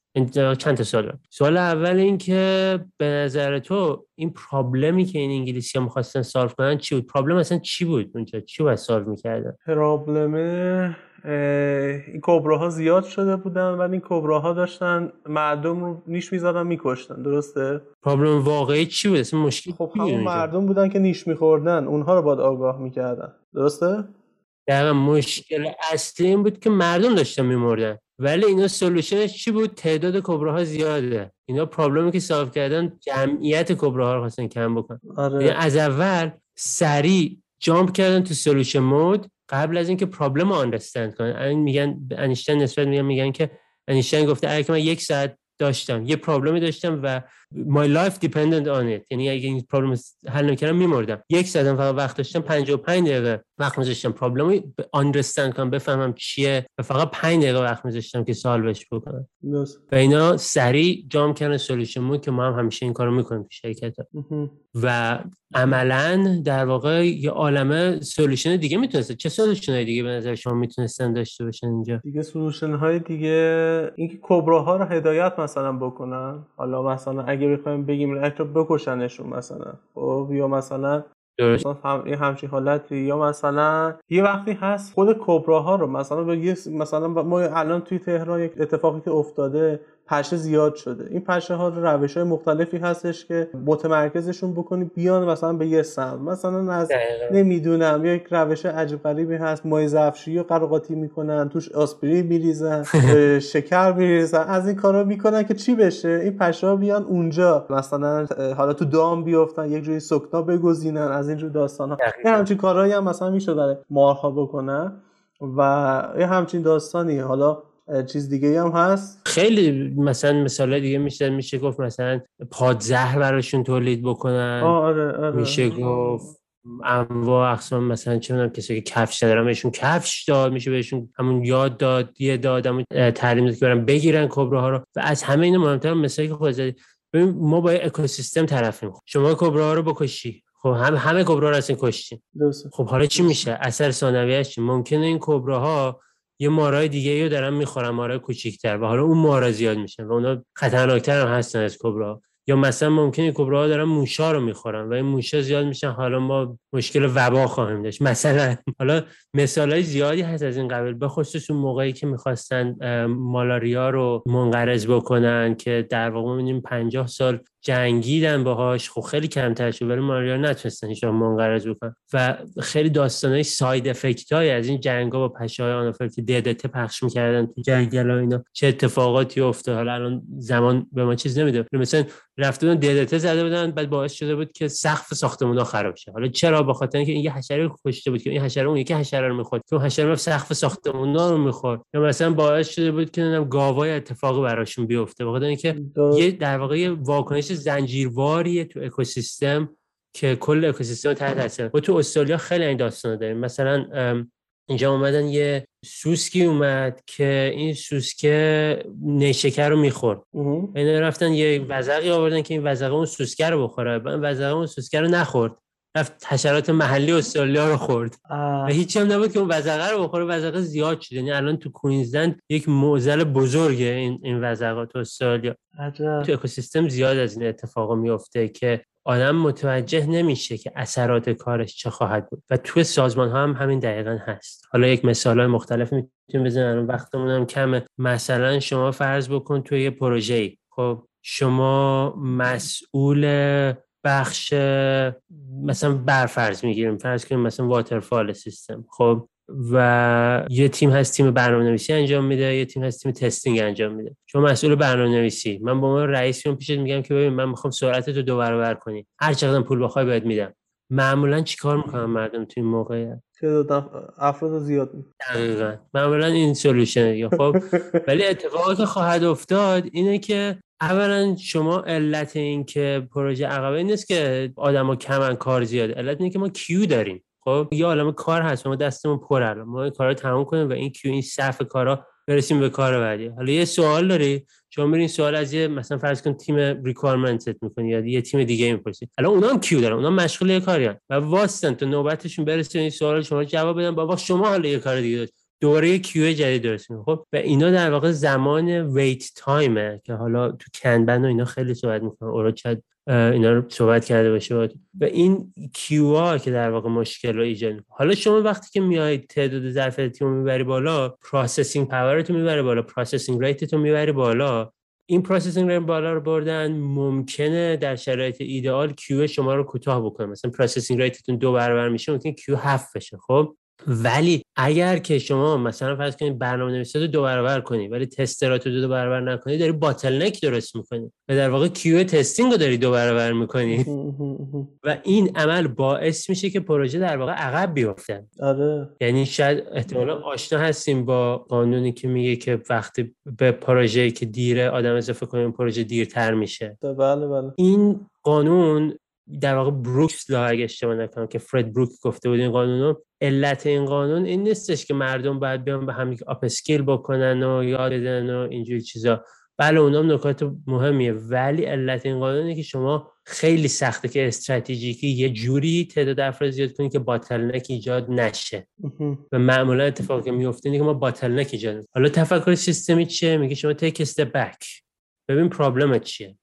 چند تا سوال سوال اول این که به نظر تو این پرابلمی که این انگلیسی ها می‌خواستن سالف کنن چی بود؟ پرابلم اصلا چی بود اونجا؟ چی باید سالف می‌کردن؟ پرابلم این کبراها زیاد شده بودن ولی این کبراها داشتن مردم رو نیش می‌زدن میکشتن. درسته؟ پرابلم واقعی چی بود؟ اسم مشکل خب همون مردم بودن که نیش میخوردن. اونها رو باید آگاه می‌کردن. درسته؟ دقیقا مشکل اصلی این بود که مردم داشتن میمردن. ولی اینا سلوشنش چی بود؟ تعداد کبراها زیاده. اینا پرابلمی که سالو کردن جمعیت کبراها رو خواستن کم بکن آره. یعنی از اول سریع جامپ کردن تو سلوشن مود قبل از اینکه پرابلم رو آندرستند کنن میگن انیشتن نسبت میگن میگن که انیشتن گفته اگه من یک ساعت داشتم یه پرابلمی داشتم و my life dependent on it. یعنی اگه این پرابلم حل نمی‌کردم میمردم. یک ساعت فقط وقت داشتم 55 دقیقه وقت میذاشتم. problem ی understand کنم بفهمم چیه و فقط 5 دقیقه وقت میذاشتم که بهش بکنم. و اینا سریع jump کردن solution که ما هم همیشه این کارو می‌کنیم تو شرکت و عملا در واقع یه عالمه solution دیگه می‌تونسته. چه solution های دیگه به نظر شما می‌تونستن داشته باشن اینجا؟ دیگه solution های دیگه اینکه کبراها رو هدایت مثلا بکنن. حالا مثلا اگه بخوایم بگیم رو بکشنشون مثلا خب؟ یا مثلا هم این همچین حالتی. یا مثلا یه وقتی هست خود کبراها رو مثلا مثلا ما الان توی تهران یک اتفاقی که افتاده پشه زیاد شده. این پشه ها روش های مختلفی هستش که متمرکزشون بکنی بیان مثلا به یه سم مثلا از نمی‌دونم یک روش عجیب غریبی هست مای زفشی رو قراقاتی می‌کنن توش آسپرین میریزن (laughs) شکر میریزن. از این کارا می‌کنن که چی بشه؟ این پشه ها بیان اونجا. مثلا حالا تو دام بیافتن یک جوری سکنا بگزینن از اینجور داستان ها یه همچین کارهایی هم مثلا میشه برای مارها بکنن. و یه همچین داستانی حالا چیز دیگه هم هست؟ خیلی مثلا مثال دیگه میشه میشه گفت مثلا پادزهر براشون تولید بکنن. آره آره. میشه گفت انواع اقسام مثلا چه می‌دونم کسی که کفش ندارن بهشون کفش داد. میشه بهشون همون یاد داد یه داد همون تعلیم داد که برن بگیرن کبراها رو. و از همه اینا مهمتر مثالی که خود ببین ما با اکوسیستم طرفیم شما کبراها رو بکشی. خب هم همه کبرا رو اصلا کشتیم خب حالا چی میشه؟ اثر ثانویه‌اش ممکنه این کبراها یه مارای دیگه رو دارن می‌خورن مارای کوچیکتر و حالا اون مارا زیاد میشن و اونا خطرناکتر هم هستن از کبرا. یا مثلا ممکنه کبراها دارن موشا رو می‌خورن و این موشا زیاد میشن حالا ما مشکل وبا خواهیم داشت. (laughs) مثلا حالا مثال های زیادی هست از این قبل به خصوص اون موقعی که می‌خواستن مالاریا رو منقرض بکنن که در واقع می‌بینیم 50 سال جنگیدن باهاش خب خیلی کمتر شد ولی ماریا نتونستن هیچ منقرض بکنن. و خیلی داستانای ساید افکت های از این جنگا با پشه های آنافر که ددت پخش می‌کردن تو جنگل ها اینا چه اتفاقاتی افتاد. حالا الان زمان به ما چیز نمیده. مثلا رفته بودن ددت زده بودن بعد باعث شده بود که سقف ساختمون ها خراب شه. حالا چرا؟ به خاطر اینکه این یه حشره کشته بود که این حشره اون یکی حشره رو می‌خورد. که اون حشره سقف ساختمون رو می‌خورد. یا مثلا باعث شده بود که نمی‌دونم گاوای اتفاقی براشون بیفته. بخاطر اینکه یه در واقع یه واکنش زنجیرواریه تو اکوسیستم که کل اکوسیستم تحت تاثیر و تو استرالیا خیلی این داستان داریم. مثلا اینجا اومدن یه سوسکی اومد که این سوسکه نیشکر رو می‌خورد. اینا رفتن یه وزقی آوردن که این وزقه اون سوسکه رو بخوره. این وزقه اون سوسکه رو نخورد. رفت حشرات محلی استرالیا رو خورد. و هیچی هم نبود که اون وزقه رو بخوره. وزقه زیاد شد. یعنی الان تو کوینزلند یک معضل بزرگه این این وزقه تو استرالیا. عجب. تو اکوسیستم زیاد از این اتفاقا میفته که آدم متوجه نمیشه که اثرات کارش چه خواهد بود. و تو سازمان ها هم همین دقیقا هست. حالا یک مثال های مختلف می‌تونیم بزنیم. وقتمون هم کمه. مثلا شما فرض بکن توی یه پروژه خب شما مسئول بخش مثلا برفرض می‌گیریم فرض کنیم مثلا واترفال سیستم خب؟ و یه تیم هست تیم برنامه نویسی انجام میده یه تیم هست تیم تستینگ انجام میده. شما مسئول برنامه نویسی من با من رئیس پیشت میگم که ببین من می‌خوام سرعت تو دو برابر کنی. هر چقدر پول بخوای بهت میدم. معمولا چیکار می‌کنن مردم تو این موقع افراد زیاد. دقیقا. معمولا این solution خب؟ (laughs) ولی اتفاقی که خواهد افتاد اینه که اولا شما علت این که پروژه عقبه نیست که آدما کمن کار زیاد علت اینه که ما queue داریم. خب یه عالم کار هست ما دستمون پر الان. ما این کارا تموم کنیم و این queue این صف کارا برسیم به کار بعدی. حالا یه سوال داری؟ شما میرین سوال از یه مثلا فرض کن تیم requirement است می‌کنی یا یه تیم دیگه می‌پرسی. حالا اونا هم queue دارن؟ اونا مشغول یه کاری و وایستن تا نوبتشون برسه این سوال شما جواب بدن. بابا شما حالا یه کار دیگه داشت. دوره queue جدید درست خب و اینا در واقع زمان wait time ه که حالا تو Kanban و اینا خیلی صحبت می‌کنن. اورا چت اینا رو صحبت کرده باشه و این queue که در واقع مشکل رو ایجاد حالا شما وقتی که میایید تعداد ظرفیتی رو می‌بری بالا processing power رو می‌بری بالا processing rate رو می‌بری بالا این processing rate بالا رو بردن ممکنه در شرایط ایدئال queue شما رو کوتاه بکنه. مثلا processing rate تون دو برابر میشه ممکن queue هفت بشه. خب؟ ولی اگر که شما مثلا فرض کنید برنامه نویسی رو دو برابر کنی ولی tester ات رو دو برابر نکنی داری bottleneck درست می‌کنی و در واقع queue testing رو داری دو برابر می‌کنی. (laughs) و این عمل باعث میشه که پروژه در واقع عقب بیفته. آره. یعنی شاید احتمالا آشنا هستیم با قانونی که میگه که وقتی به پروژه که دیره آدم اضافه کنیم پروژه دیرتر میشه. بله بله. این قانون در واقع Brooks's law اگه اشتباه نکنم که فرد بروک گفته بود این قانون علت این قانون این نیستش که مردم باید بیان به هم upskill بکنن و یاد بدن و اینجوری چیزا. بله اونام نکات مهمیه ولی علت این قانونه که شما خیلی سخته که strategically یه جوری تعداد افراد زیاد کنی که bottleneck ایجاد نشه. و معمولا اتفاقی که میفته اینه که ما bottleneck ایجاد حالا تفکر سیستمی چیه؟ میگه شما take step back ببین problem ت چیه.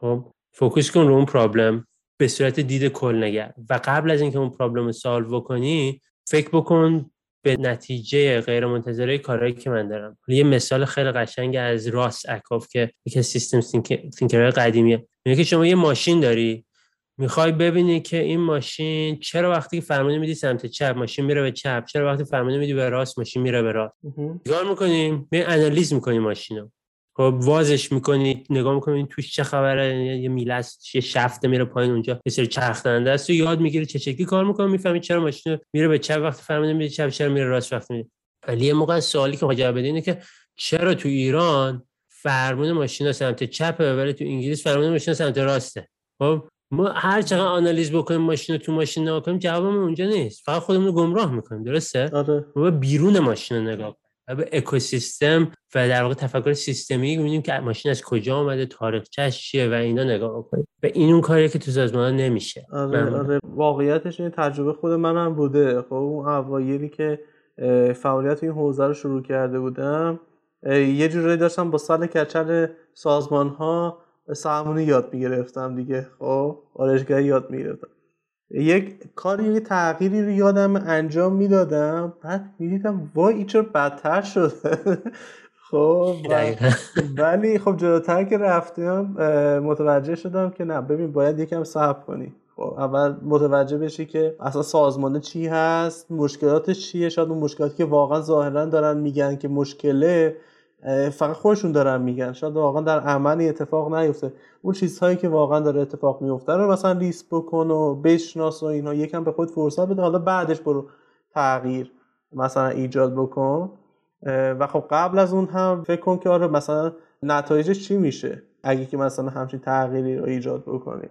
خب focus کن رو اون problem به صورت دید کل نگر و قبل از اینکه اون problem رو solve بکنی فکر بکن به نتیجه غیر منتظره کارهایی که من دارم. یه مثال خیلی قشنگ از راس اکاف که یکی system thinker های قدیمیه. میگه که شما یه ماشین داری می‌خوای ببینی که این ماشین چرا وقتی که فرمانه میدی سمت چپ ماشین میره به چپ. چرا وقتی فرمانه میدی به راست ماشین میره به راست. نگاه می‌کنیم می انالیز می‌کنیم ماشینو خب وازش می‌کنی نگاه می‌کنی توش چه خبره یه میله است یه شفته میره پایین اونجا یه سری چرخ است و یاد می‌گیری چه شکلی کار می‌کنه می‌فهمی چرا ماشین میره به چپ وقتی فرمانده میده چپ چرا میره راست وقتی میره ولی یه موقع سوالی که بده اینه که چرا تو ایران فرمون ماشین سمت چپه ولی تو انگلیس فرمون ماشین سمت راسته؟ خب ما هر چقدر آنالیز بکنیم ماشین رو تو ماشین نگاه کنیم جوابمون اونجا نیست. فقط خودمون رو گمراه می‌کنیم درسته؟ آره. ما بیرون ماشین رو نگاه به اکوسیستم و در واقع تفکر سیستمی می‌بینیم که ماشین از کجا آمده تاریخچه‌اش چیه و اینا نگاه کنیم و این اون کاریه که تو سازمان نمیشه. آره, آره. واقعیتش این تجربه خود منم بوده. خب اون اوایلی که فعالیت این حوزه رو شروع کرده بودم یه جوری داشتم با سال کچل سازمان ها سهمونی یاد می‌گرفتم دیگه. خب آرشگاهی یاد می‌گرفتم. یک کاری یه تغییری رو یادم انجام می‌دادم. بعد می‌دیدم وای این چرا بدتر شده؟ (laughs) خب ولی خب جلوتر که رفتم متوجه شدم که نه ببین باید یکم صبر کنی. خب اول متوجه بشی که اصلا سازمانه چی هست مشکلاتش چیه؟ شاید اون مشکلاتی که واقعا ظاهرا دارن میگن که مشکله. فقط خودشون دارن میگن. شاید واقعا در عملی اتفاق نیفته. اون چیزهایی که واقعا داره اتفاق میفته رو مثلا لیست بکن و بشناس و اینا. یکم به خود فرصت بده. حالا بعدش برو تغییر مثلا ایجاد بکن. و خب قبل از اون هم فکر کن که آره مثلا نتایجش چی میشه؟ اگه که مثلا همچین تغییری رو ایجاد بکنی.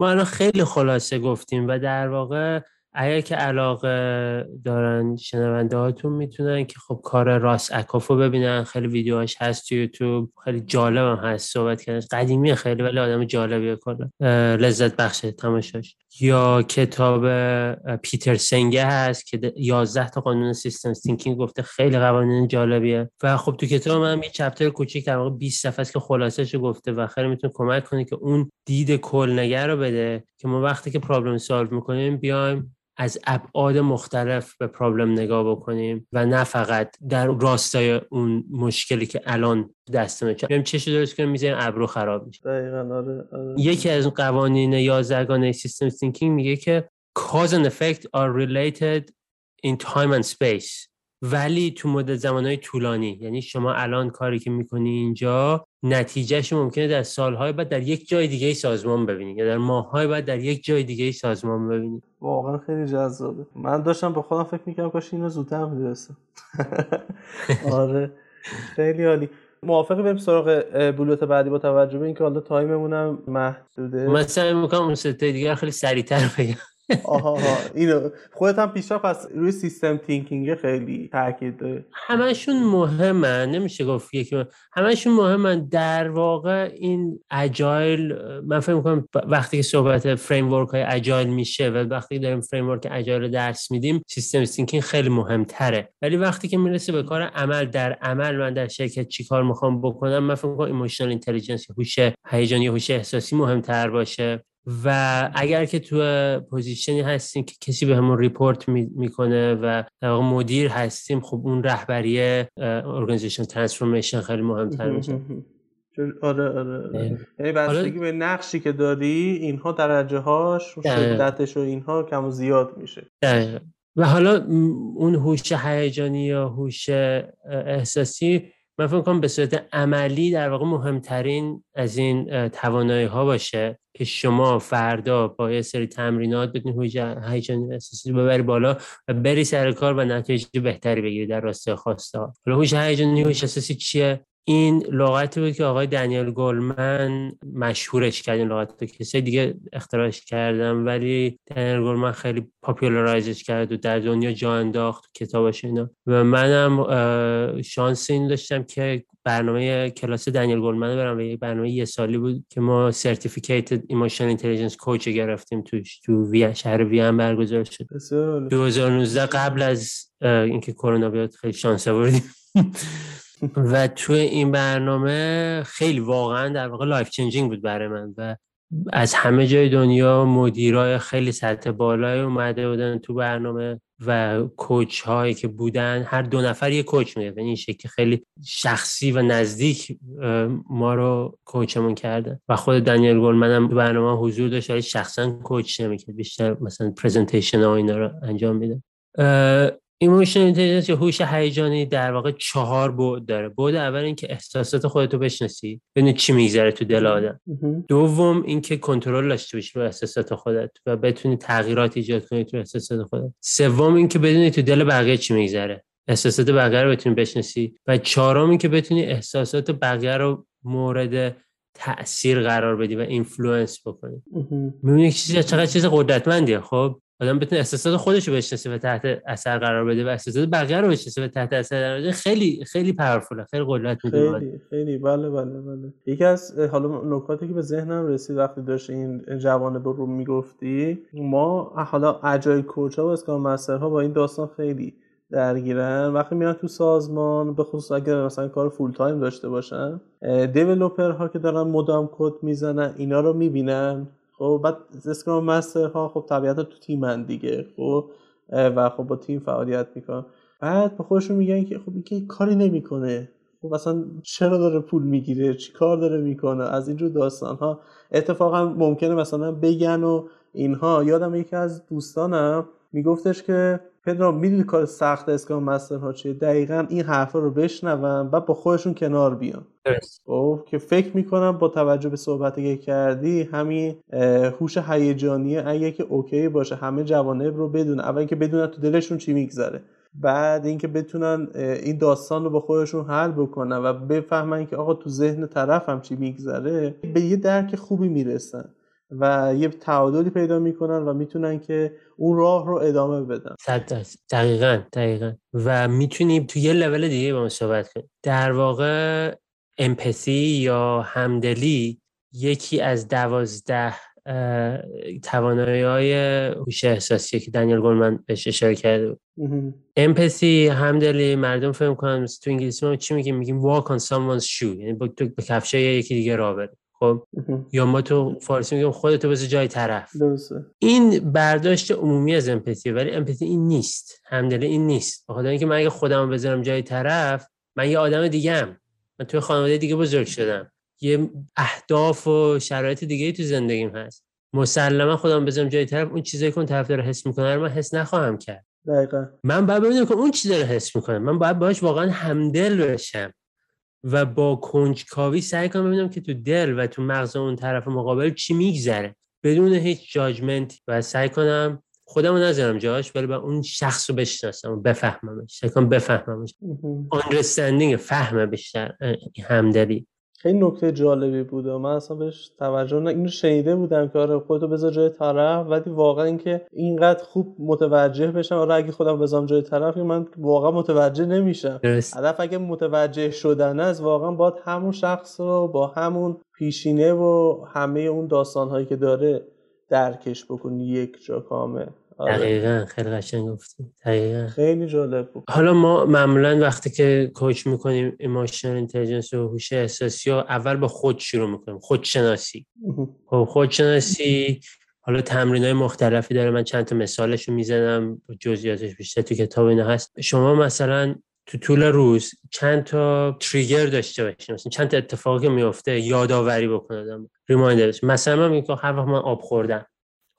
ما الان خیلی خلاصه گفتیم و در واقع اگر که علاقه دارن شنونده هاتون می‌تونن که خب کار راست اکافو ببینن. خیلی ویدیوهاش هست تو یوتیوب. خیلی جالب هم هست صحبت کردن قدیمی خیلی ولی آدم جالبیه کلا. لذت بخشه تماشاش. یا کتاب پیتر سنگه هست که 11 تا قانون سیستم تینکینگ گفته. خیلی قوانین جالبیه. و خب تو کتاب من یه چپتر کوچیک در واقع 20 صفحه است که خلاصش گفته و خیلی می‌تونه کمک کنه که اون دید کل نگر رو بده که ما وقتی که پرابلم سالو می‌کنیم بیایم از ابعاد مختلف به پرابلم نگاه بکنیم و نه فقط در راستای اون مشکلی که الان دستمه چه چش درست کنیم می‌زنیم ابرو خراب میشه آره، آره. یکی از قوانین یازدگانه سیستم تینکینگ میگه که cause and effect are related in time and space ولی تو مدت زمانهای طولانی یعنی شما الان کاری که می‌کنی اینجا نتیجهش ممکنه در سالهای بعد در یک جای دیگه سازمان ببینید یا در ماههای بعد در یک جای دیگه سازمان ببینید واقعا خیلی جذابه. من داشتم با خودم فکر می‌کنم کاش اینو زودتر میدرسم (laughs) آره. خیلی عالی. موافقی بریم سراغ بلوک بعدی با توجه به اینکه حالا time مون هم محدوده. من سعی می‌کنم اون سته دیگه خیلی سریعتر بگم. آها اینو خودت هم پیشرفت پس روی system thinking خیلی تاکید داره همشون مهمن. نمیشه گفت یکی همشون مهمن. در واقع این agile من فکر می‌کنم وقتی که صحبت framework های agile میشه و وقتی داریم framework agile درس میدیم system thinking خیلی مهمتره. ولی وقتی که می‌رسه به کار عمل در عمل من در شرکت چیکار می‌خوام بکنم من فکر می‌کنم emotional intelligence هوش هیجانی هوش احساسی مهمتر باشه. و اگر که تو position ی هستیم که کسی بهمون report می‌کنه و در مدیر هستیم خب اون رهبری organization transformation خیلی مهمتر میشه. آره آره, آره. یعنی بستگی به نقشی که داری اینها درجه هاش و شدتش و اینها کم و زیاد میشه. و حالا اون هوش هیجانی یا هوش احساسی من فکر کنم به صورت عملی در واقع مهمترین از این توانایی ها باشه که شما فردا با یه سری تمرینات بتونید هوش هیجانی احساسی ببری بالا و بری سر کار و نتیجه بهتری بگیری در راستای خواسته ها حالا هوش هیجانی هوش احساسی چیه؟ این لغتی بود که آقای دنیل گلمن مشهورش کرد این لغت رو کسی دیگه اختراعش کردم ولی دنیل گلمن خیلی popularize ش کرد و در دنیا جا انداخت کتابش اینا. و منم شانس این داشتم که برنامه کلاس دنیل گلمن برم و یک برنامه یه سالی بود که ما certificate emotional intelligence coach گرفتیم توش تو وی شهر وین برگزار شد. 2019 قبل از اینکه کرونا بیاد خیلی شانس آوردیم. و توی این برنامه خیلی واقعا در واقع life changing بود برای من و از همه جای دنیا مدیرای خیلی سطح بالای اومده بودن تو برنامه و coach هایی که بودن هر دو نفر یه coach میده این شکل خیلی شخصی و نزدیک ما رو coachمون کردن و خود دانیل گلمن هم تو برنامه حضور داشت ولی شخصا coach نمی‌کرد. بیشتر مثلا presentation ها اینا رو انجام میده emotional intelligence یا هوش هیجانی در واقع چهار بعد داره. بعد اول اینکه احساسات خودتو بشناسی ببینی چی میگذره تو دل آدم. دوم اینکه کنترل داشته باشی رو احساسات خودت و بتونی تغییرات ایجاد کنی تو احساسات خودت. سوم اینکه بدونی تو دل بقیه چی میگذره. احساسات بقیه رو بتونی بشناسی. و چهارم اینکه بتونی احساسات بقیه رو مورد تاثیر قرار بدی و influence بکنی. می‌بینی چقدر چیز قدرتمندیه خب؟ آدم بتونه احساسات خودش رو بشناسه و تحت اثر قرار بده و احساسات بقیه رو بشناسه و تحت اثر قرار بده خیلی خیلی powerful ه خیلی قدرت خیلی خیلی. بله بله بله. یکی از حالا نکاتی که به ذهنم رسید وقتی داشت این جوانب رو می‌گفتی ما حالا agile coach ها و scrum ها با این داستان خیلی درگیرن. وقتی میان تو سازمان به خصوص اگر مثلا کار full time داشته باشن developer ها که دارن مدام کد می‌زنن اینا رو می‌بینن. خب بعد scrum master ها خب طبیعتا تو تیمن دیگه خب و خب با تیم فعالیت می‌کنن بعد به خودشون میگن که خب این کاری نمی‌کنه. خب اصلا چرا داره پول می‌گیره؟ چی کار داره می‌کنه؟ از اینجور داستان ها اتفاقا ممکنه مثلا بگن و اینها. یادم یکی از دوستانم میگفتش که پدرام می‌دونی کار سخت اسکام مستر ها چیه؟ دقیقا این حرفا رو بشنون بعد با خودشون کنار بیان. خب که فکر می‌کنم با توجه به صحبتی که کردی همین هوش هیجانی اگه که اوکی باشه همه جوانب رو بدون اول که بدونن تو دلشون چی میگذره. بعد اینکه بتونن این داستان رو با خودشون حل بکنن و بفهمن که آقا تو ذهن طرف هم چی میگذره به یه درک خوبی می‌رسن. و یه تعادلی پیدا می‌کنن و می‌تونن که اون راه رو ادامه بدن. صد دقیقا دقیقا. و می‌تونیم تو یه لول دیگه با ما صحبت کنیم. در واقع امپسی یا همدلی یکی از دوازده توانایی های هوش احساسی که دانیل گلمن بهش اشاره کرده امپسی همدلی مردم فهم کنن تو انگلیسی ما چی میگیم؟ میگیم walk on someone's shoe. یعنی به کفشه یکی دیگه راه بره. خب یا ما تو فارسی میگیم خودتو بس جای طرف. این برداشت عمومی از امپاتی ولی امپاتی این نیست. همدلی این نیست. بخاطر اینکه من اگه خودم بذارم جای طرف من یه آدم دیگه هم من توی خانواده دیگه بزرگ شدم. یه اهداف و شرایط دیگه تو زندگیم هست. مسلما خودم بذارم جای طرف اون چیزایی که اون طرف داره حس می‌کنه رو من حس نخواهم کرد. دقیقا. من باید ببینم که اون چی داره حس می‌کنه. من باید باهاش واقعا همدل بشم. و با کنجکاوی سعی کنم ببینم که تو دل و تو مغز اون طرف مقابل چی میگذره. بدون هیچ جاجمنت و سعی کنم خودمو نذارم جاش ولی با اون شخص رو بشناسم و بفهممش. سعی کنم بفهممش. understanding فهم بیشتر همدلی. خیلی نکته جالبی بود و من اصلا بهش توجه نه اینو شنیده بودم که آره خودتو بذار جای طرف ولی واقعا اینکه اینقدر خوب متوجه بشم آره اگه خودم بذارم جای طرف من واقعا متوجه نمیشم هدف اگه متوجه شدن است واقعا باید همون شخص رو با همون پیشینه و همه اون داستان هایی که داره درکش بکنی یک جا کامل. دقیقا خیلی قشنگ گفتی. دقیقا. خیلی جالب بود. حالا ما معمولا وقتی که coach می‌کنیم emotional intelligence و هوش احساسی ها اول با خود شروع می‌کنیم خودشناسی. خب خودشناسی حالا تمرین های مختلفی داره. من چند تا مثالش رو می‌زنم جزئیاتش بیشتر تو کتاب اینا هست. شما مثلا تو طول روز چند تا trigger داشته باشیم مثلا چند تا اتفاقی میفته یادآوری بکنم reminder ش مثلا من میگم هر وقت من آب خوردم.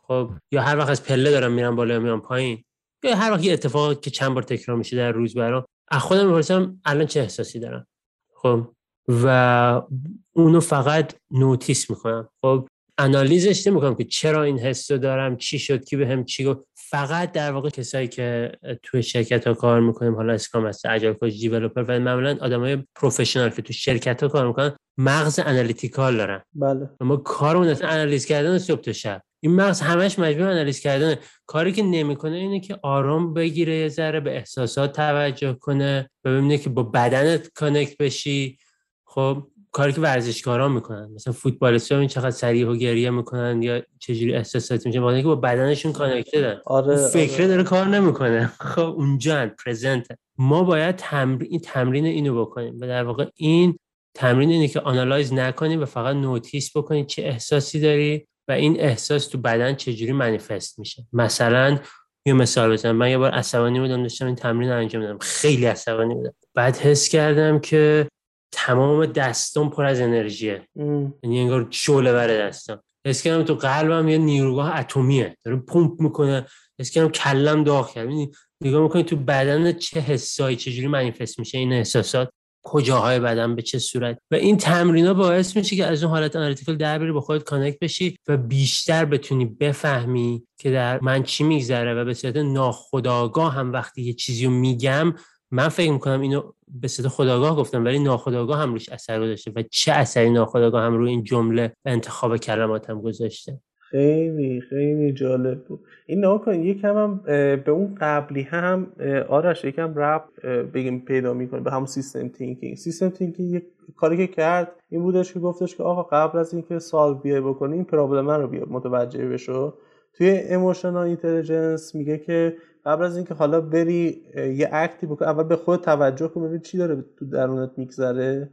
خب یا هر وقت از پله دارم میرم بالا میام پایین. یا هر وقت یه اتفاقی که چند بار تکرار میشه در روز برام از خودم می‌پرسم الان چه احساسی دارم. خب و اونو فقط notice می‌کنم خب analyze ش نمی‌کنم که چرا این حس رو دارم چی شد کی به هم چی گفت. فقط در واقع کسایی که توی شرکت ها کار می‌کنیم حالا scrum master agile coach developer و معمولا آدمای professional که تو شرکت ها کار می‌کنن مغز analytical دارن. بله. ما کارمون اصلا analyze کردن صبح تا شب. این مغز همش مجبور analyze کردن کاری که نمی‌کنه اینه که آرام بگیره یه ذره به احساسات توجه کنه و ببینه که با بدنت connect بشی. خب کاری که ورزشکارا می‌کنن. مثلا فوتبالیست‌ها این چقدر سریع و گریه می‌کنن یا چجوری احساسات میشه. با که با بدنشون کانکتدن آره فکر آره. داره کار نمی‌کنه. (laughs) خب اونجا present ما باید تمرین این تمرین اینو بکنیم. و در واقع این تمرین اینه که analyze نکنیم و فقط notice بکنیم چه احساسی داری. و این احساس تو بدن چجوری منیفست میشه. مثلا یه مثال بزنم. من یه بار عصبانی بودم داشتم این تمرین رو انجام دادم خیلی عصبانی بودم. بعد حس کردم که تمام دستم پر از انرژیه. یعنی انگار شعله بر دستم. حس کردم تو قلبم یه نیروگاه اتمیه. داره پمپ می‌کنه. حس کردم کلم داغ کرد. نگاه می‌کنی تو بدن چه حسایی چجوری منیفست میشه این احساسات؟ کجاهای بدن به چه صورت. و این تمرین باعث میشه که از اون حالت analytical در بری با خودت connect بشی و بیشتر بتونی بفهمی که در من چی میگذره و به صورت ناخودآگاه هم وقتی یه چیزی رو میگم من فکر می‌کنم اینو به صورت خودآگاه گفتم ولی ناخودآگاه هم روش اثر گذاشته و چه اثری ناخودآگاه هم روی این جمله و انتخاب کلماتم گذاشته. خیلی خیلی جالب بود. این نها کن یکم هم به اون قبلی هم آرش یکم ربط بگیم پیدا می‌کنه به همون system thinking system thinking یک کاری که کرد این بودش که گفتش که آقا قبل از اینکه سال بیای بکنی این problem رو بیا متوجه بشو. توی emotional intelligence میگه که قبل از اینکه حالا بری یه act ی بکن. اول به خود توجه کن ببین چی داره تو درونت میگذره.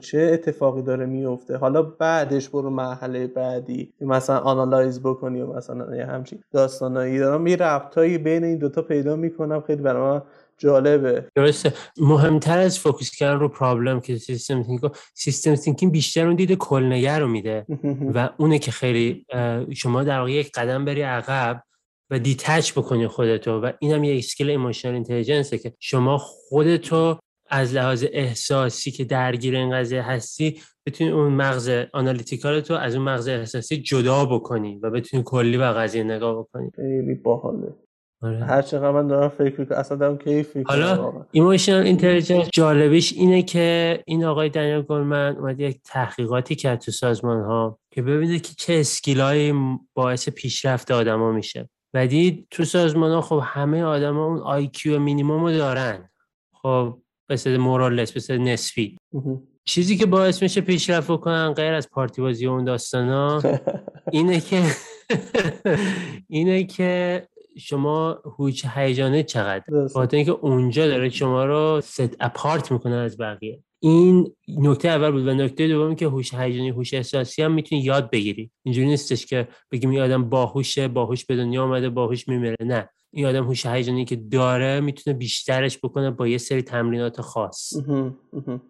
چه اتفاقی داره میفته. حالا بعدش برو مرحله بعدی. مثلا analyze بکنی و مثلا یه همچین داستانایی. دارم یه ربطایی بین این دوتا پیدا می‌کنم. خیلی برای من جالبه. درسته. مهمتر از focus کردن رو problem که system thinking system thinking بیشتر اون دید کلنگر رو میده. (laughs) و اونه که خیلی شما در واقع یک قدم بری عقب و detach بکنی خودتو. و اینم یه skill emotional intelligence ه که شما خودتو از لحاظ احساسی که درگیر این قضیه هستی بتونی اون مغز analytical تو از اون مغز احساسی جدا بکنی و بتونی کلی به قضیه نگاه بکنی. خیلی باحاله. آره. هر چقدر من دارم فکر می‌کنم اصلا دارم کیف می‌کنم. حالا emotional intelligence جالبیش اینه که این آقای دنیل گلمن اومد یک تحقیقاتی کرد تو سازمان ها که ببینه که چه skill ای باعث پیشرفت آدما میشه. و دید تو سازمان ها خب همه آدما اون IQ مینیموم رو دارن. خب به مورالس به نسبی. چیزی که باعث میشه پیشرفت کنن غیر از پارتی بازی و اون داستانا (laughs) اینه که (laughs) اینه که شما هوش هیجانیت چقدر؟ خاطر اینکه اونجا داره شما رو set apart می‌کنه از بقیه. این نکته اول بود و نکته دوم که هوش هیجانی هوش احساسی هم می‌تونی یاد بگیری. اینجوری نیستش که بگیم این آدم باهوشه باهوش به دنیا آمده باهوش میمیره. نه. این آدم هوش هیجانی که داره می‌تونه بیشترش بکنه با یه سری تمرینات خاص.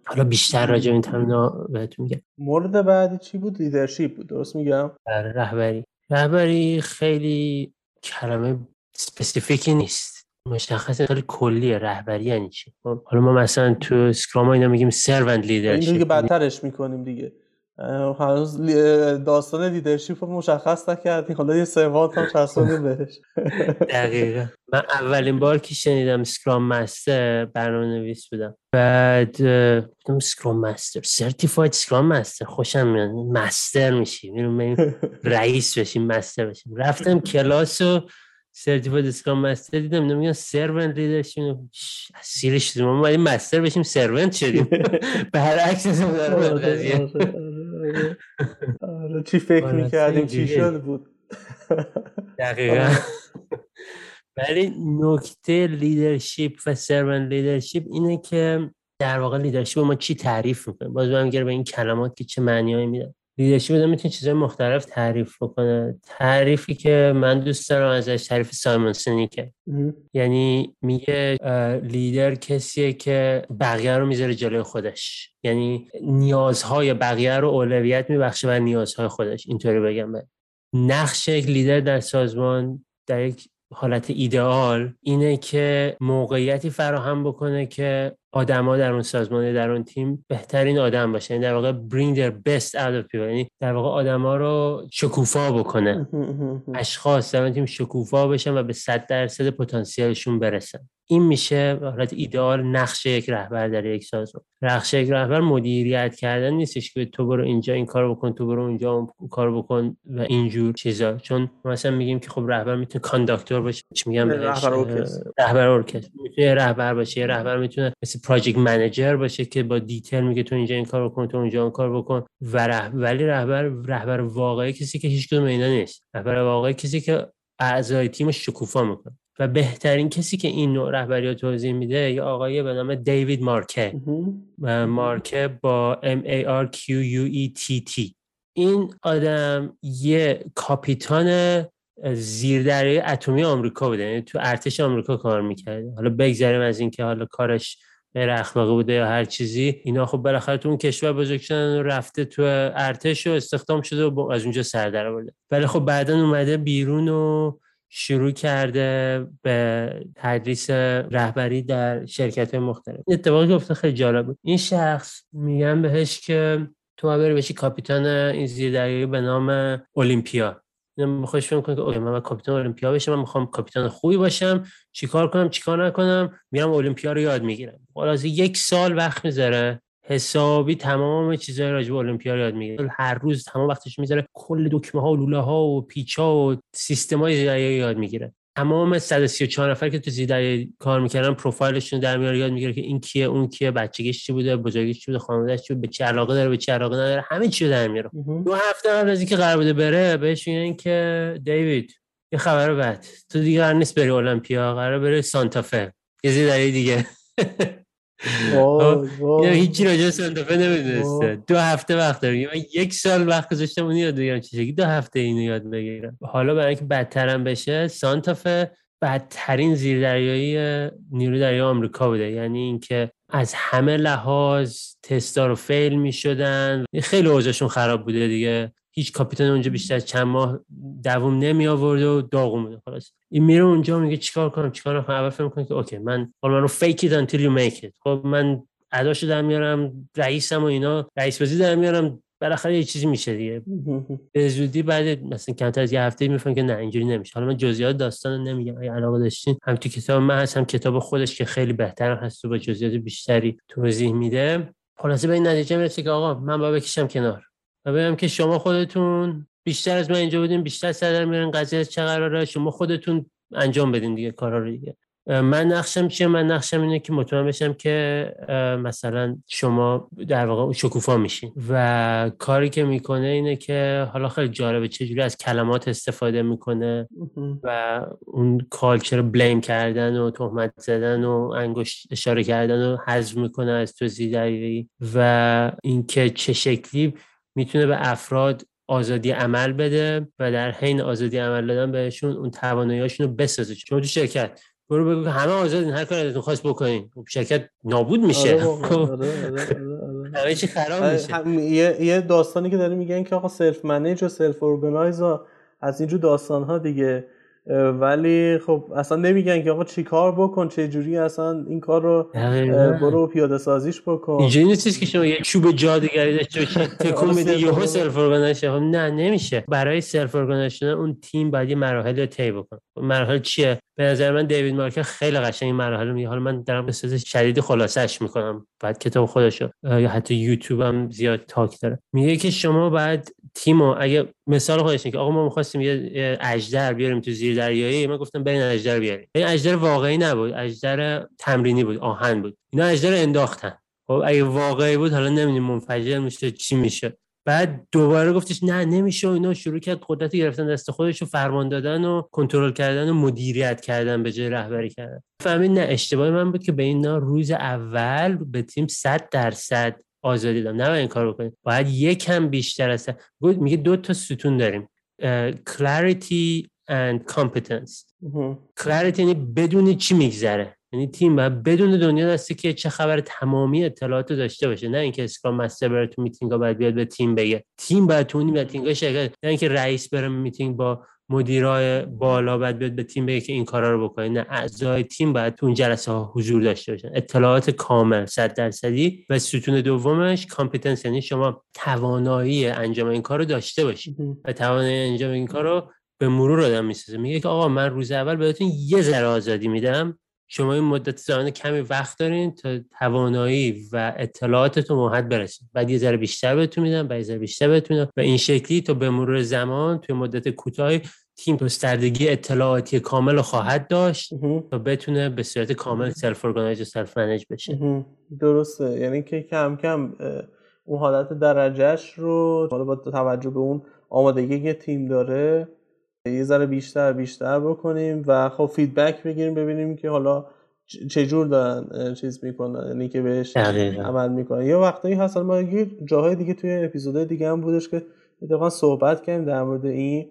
حالا بیشتر راجع این تمرینات بهتون میگم. مورد بعدی چی بود؟ leadership بود درست میگم؟ بله، رهبری. رهبری خیلی کلمه specific ی نیست. مشخص خیلی کلی رهبری یعنی چی؟ خب، حالا ما مثلا تو Scrum اینا میگیم servant leadership دیگه بدترش می‌کنیم دیگه. هنوز داستان leadership رو مشخص نکردی حالا یه servant هم چسبونی بهش. (laughs) دقیقا. من اولین بار که شنیدم Scrum Master برنامه نویس بودم. بعد بودم Scrum Master certified Scrum Master خوشم میاد. master میشی. میریم رئیس بشیم master بشیم. رفتم کلاس و certified Scrum Master دیدم نمیگن servant leadership سیرش شدیم ما اومدیم master بشیم servant شدیم. (laughs) برعکس از قضیه چی فکر می‌کردیم؟ چی شد بود؟ (laughs) دقیقا. (laughs) ولی نکته leadership و servant leadership اینه که در واقع leadership ما چی تعریف می‌کنه باز برمیگرده به این کلمات که چه معنیایی میده leadership بازم می‌تونه چیزهای مختلف تعریف بکنه. تعریفی که من دوست دارم ازش تعریف سایمون سنیکه. یعنی میگه لیدر کسیه که بقیه رو می‌ذاره جلوی خودش. یعنی نیازهای بقیه رو اولویت میبخشه و نیازهای خودش. اینطوری بگم به نقش یک لیدر در سازمان در یک حالت ایدئال اینه که موقعیتی فراهم بکنه که آدما در اون سازمان در اون تیم بهترین آدم باشه یعنی در واقع bring their best out of people. یعنی در واقع آدما رو شکوفا بکنه. اشخاص در اون تیم شکوفا بشن و به 100 درصد پتانسیلشون برسن. این میشه حالت ایدئال نقش یک رهبر در یک سازمان. نقش یک رهبر مدیریت کردن نیستش که تو برو اینجا این کارو بکن تو برو اونجا اون کارو بکن و اینجور چیزا. چون مثلا میگیم که خب رهبر می‌تونه conductor باشه چی میگم؟ رهبر ارکستر. رهبر ارکستر. می‌تونه رهبر باشه رهبر می‌تونه مثل project manager باشه که با detail میگه تو اینجا این کار بکن تو اونجا اون کار بکن. و ره... ولی رهبر رهبر واقعی کسی که هیچ کدوم اینا نیست. رهبر واقعی کسی که اعضای تیم شکوفا می‌کنه. و بهترین کسی که این نوع رهبری رو توضیح میده یه آقایی به نام دیوید مارکه. مارکه با M A R Q U E T T. این آدم یه کاپیتان زیردریای اتمی آمریکا بوده. یعنی تو ارتش آمریکا کار می‌کرده. حالا بگذریم از اینکه حالا کارش غیر اخلاقی بوده یا هر چیزی. اینا خب بالاخره تو اون کشور بزرگ شدن و رفته تو ارتش و استخدام شده و از اونجا سر در آورده ولی خب بعدا اومده بیرون و شروع کرده به تدریس رهبری در شرکت مختلف. اتفاقی گفته خیلی جالب بود. این شخص میگن بهش که تو بری بشی کاپیتان این زیردریایی به نام اولیمپیا خوش فکر کنم که من کاپیتان المپیا بشم من می‌خوام کاپیتان خوبی باشم چیکار کنم چیکار نکنم میرم المپیا رو یاد می‌گیرم. خلاص یک سال وقت می‌ذاره حسابی تمام چیزهای راجع به المپیا یاد می‌گیره. هر روز تمام وقتش می‌ذاره. کل دکمه ها و لوله ها و پیچ ها و سیستم های یاد می‌گیره. تمام 134 نفر که تو زیدای کار می‌کردن پروفایلشون در میاره یاد می‌گیره که این کیه اون کیه بچگیش چی بوده بزرگیش چی بوده خانواده‌اش چی بوده به چه علاقه داره به چه علاقه نداره همه چی در میاره دو هفته قبل از اینکه قرار بوده بره بهش میگن که دیوید یه خبر بعد تو دیگه قرار نیست بری المپیا قرار بری سانتافه یه زیدای دیگه. (laughs) هیچی راجع سانتافه نمی‌دونسته. دو هفته وقت داره. من یک سال وقت گذاشتم اون یاد بگیرم. چه دو هفته اینو یاد بگیرم؟ حالا برای اینکه بدترم بشه سانتافه بدترین زیردریایی نیروی دریایی آمریکا بوده. یعنی اینکه از همه لحاظ تستا رو فیل می شدن خیلی اوضاعشون خراب بوده دیگه. هیچ کاپیتان اونجا بیشتر چند ماه دووم نمی آورد و داغون بوده. خلاص. این میره اونجا میگه چیکار کنم چیکار کنم؟ اول فکر می‌کنه که اوکی من حالا رو fake it until you make it. خب من اداشو در میارم رئیسم و اینا رئیس بازی در میارم بالاخره یه چیزی میشه دیگه. (laughs) به زودی بعد مثلا کمتر از یه هفته می‌فهمم که نه اینجوری نمیشه. حالا من جزئیات داستان نمیگم اگه علاقه داشتین. هم تو کتاب من هست هم کتاب خودش که خیلی بهتر هست و با جزئیات بیشتری توضیح میده. خلاصه به این نتیجه می‌رسه که آقا من با بکشم کنار. و بگم که شما خودتون بیشتر از من اینجا بودین بیشتر سر میرن قضیه چه قراره شما خودتون انجام بدین دیگه کارا رو دیگه. من نقشم چیه؟ من نقشم اینه که مطمئن بشم که مثلا شما در واقع شکوفا میشین. و کاری که می‌کنه اینه که حالا خیلی جالبه چجوری از کلمات استفاده می‌کنه و اون کالچر بلیم کردن و تهمت زدن و انگشت اشاره کردن و حذف می‌کنه از تو زیدایی و اینکه چه شکلی می‌تونه به افراد آزادی عمل بده و در حین آزادی عمل دادن بهشون اون تواناییاشون رو بسازه. چون تو شرکت برو بگو همه آزادین هر کاری ازتون خواست بکنین. خب شرکت نابود میشه. خب آره، آره، آره، همه چی خراب میشه. یه داستانی که داره میگن که آقا self manage و self organize از اینجور داستان ها دیگه ولی خب اصلا نمیگن که آقا چی کار بکن چه جوری اصلا این کار رو برو پیاده سازیش بکن. اینجوری نیست که شما یه چوب جادوگری داشته باشی (laughs) تکون بدی یهو self organization نه نمیشه. برای self organization اون تیم باید یه مراحل رو طی بکنه. مراحل چیه؟ به نظر من دیوید مارکه خیلی قشنگ این مراحل میگه. حالا من دارم به شدید خلاصش می‌کنم. بعد کتاب خودشو یا حتی یوتیوب هم زیاد talk داره. میگه که شما بعد تیمو اگه مثال خودش که آقا ما می‌خواستیم یه اجدر بیاریم تو زیر دریایی من گفتم برین اجدر بیاریم این اجدر واقعی نبود اجدر تمرینی بود آهن بود. اینا اجدر انداختن. خب اگه واقعی بود حالا نمی‌دونیم منفجر میشه چی میشه بعد دوباره گفتش نه نمیشه و اینا شروع کرد قدرت گرفتن دست خودش رو فرمان دادن و کنترل کردن و مدیریت کردن به جای رهبری کردن. فهمید نه اشتباه من بود که به اینا روز اول به تیم 100 درصد آزادی دادم. نه این کار بکنید باید یکم بیشتر است میگه دو تا ستون داریم. clarity and competence. clarity یعنی بدونی چی میگذره. یعنی تیم باید بدونه دنیا دسته که چه خبر تمامی اطلاعات رو داشته باشه. نه اینکه Scrum Master بره تو میتینگ ها باید بیاد به تیم بگه. تیم باید تو اون میتینگ شرکت نه اینکه رئیس بره میتینگ با مدیرای بالا باید بیاد به تیم بگه که این کارا رو بکنید نه اعضای تیم باید تو اون جلسه ها حضور داشته باشن. اطلاعات کامل 100 درصدی. و ستون دومش competence یعنی شما توانایی انجام این کار رو داشته باشید و توانایی انجام این کار رو به مرور آدم می‌سازه. میگه که آقا من روز اول بهتون یه ذره آزادی میدم. شما این مدت زمان کمی وقت دارین تا توانایی و اطلاعاتتون موحد برسید بعد یه ذره بیشتر بهتون میدم بعد یه ذره بیشتر بهتون و این شکلی تا به مرور زمان توی مدت کوتاهی تیم گستردگی اطلاعاتی کامل خواهد داشت تا بتونه به صورت کامل self organize و self manage بشه درسته. یعنی که کم کم اون حالت درجه‌ش رو حالا با توجه به اون آمادگی که تیم داره یه ذره بیشتر بیشتر بکنیم و خب feedback بگیریم ببینیم که حالا چجور دارن چیز می‌کنن یعنی که بهش عمل می‌کنن. یه وقتایی هست ما جاهای دیگه توی اپیزودهای دیگه هم بودش که اتفاقا صحبت کردیم در مورد این.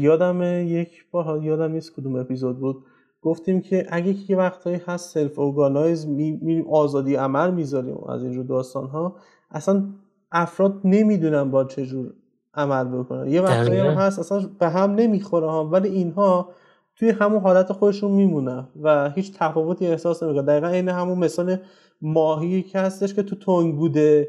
یادم یک بار یادم نیست کدوم اپیزود بود گفتیم که اگه که وقتایی هست self organize می آزادی عمل می‌ذاریم از اینجور داستان ها اصلا افراد نمی‌دونن با چجور عمل بکنن یه وقتایی هم هست اصلا به هم نمی‌خوره ها ولی اینها توی همون حالت خودشون میمونن و هیچ تفاوتی احساس نمی‌کنن. دقیقا این همون مثال ماهی که هستش که تو تنگ بوده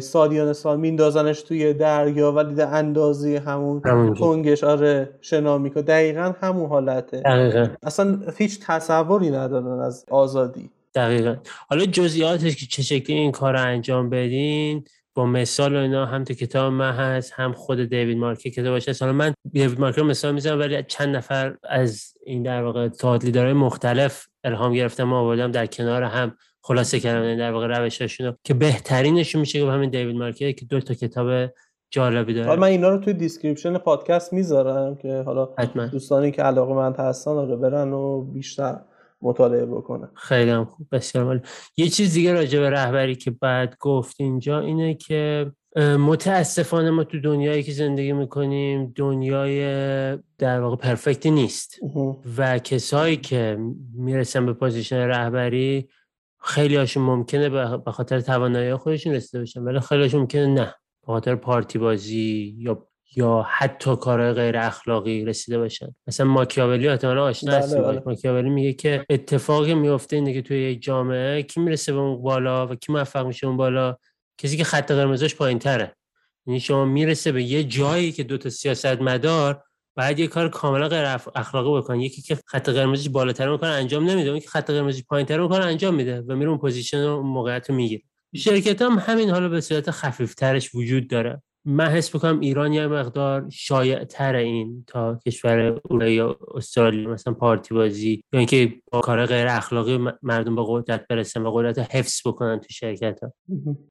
سالیان سال میندازنش توی دریا ولی در اندازی همون تنگش آره شنا می‌کنه. دقیقا همون حالته. دقیقا. اصلا هیچ تصوری ندارن از آزادی. دقیقا. حالا جزئیاتش که چه شکلی این کار رو انجام بدین با مثال و اینا هم تو کتاب من هست هم خود دیوید مارکه کتاب هست. حالا من دیوید مارکه مثال می‌زنم ولی چند نفر از این در واقع thought leader های مختلف الهام گرفتم ما آوردم در کنار هم. خلاصه کردم یعنی در واقع روشاشونو که بهترینشون میشه که همین دیوید مارکه که دو تا کتاب جالبی داره. حالا من اینا رو توی description پادکست می‌ذارم که حالا حتما. دوستانی که علاقه‌مند هستن رو برن و بیشتر مطالعه بکنن خیلی هم خوب بسیار عالی. یه چیز دیگه راجع به رهبری که بعد گفت اینجا اینه که متاسفانه ما تو دنیایی که زندگی می‌کنیم دنیای در واقع perfect ی نیست. و کسایی که می‌رسن به position رهبری خیلی هاشون ممکنه به خاطر توانایی خودشون رسیده باشن ولی خیلی هاشون ممکنه نه. به خاطر پارتی بازی یا یا حتی کارهای غیر اخلاقی رسیده باشن. مثلا ماکیاولی احتمالا آشنا هستی بله، بله. ماکیاولی میگه که اتفاقی میفته اینه که توی یک جامعه کی می‌رسه به اون بالا و کی موفق میشه اون بالا؟ کسی که خط قرمزش پایین تره یعنی شما می‌رسه به یه جایی که دو تا سیاست مدار باید یه کار کاملا غیر اخلاقی بکنه یکی که خط قرمزش بالاتر می‌کنه انجام نمیده. اون که خط قرمزی پایینتر می‌کنه انجام میده و میره اون position و موقعیت رو می‌گیره. شرکت هم همین حالا به صورت خفیفترش وجود داره. من حس می‌کنم ایران یه مقدار شایع تر این تا کشور اروپا یا استرالیا مثلا پارتی بازی یا اینکه با کار غیر اخلاقی مردم با قدرت برسن و قدرت حفظ بکنن تو شرکت ها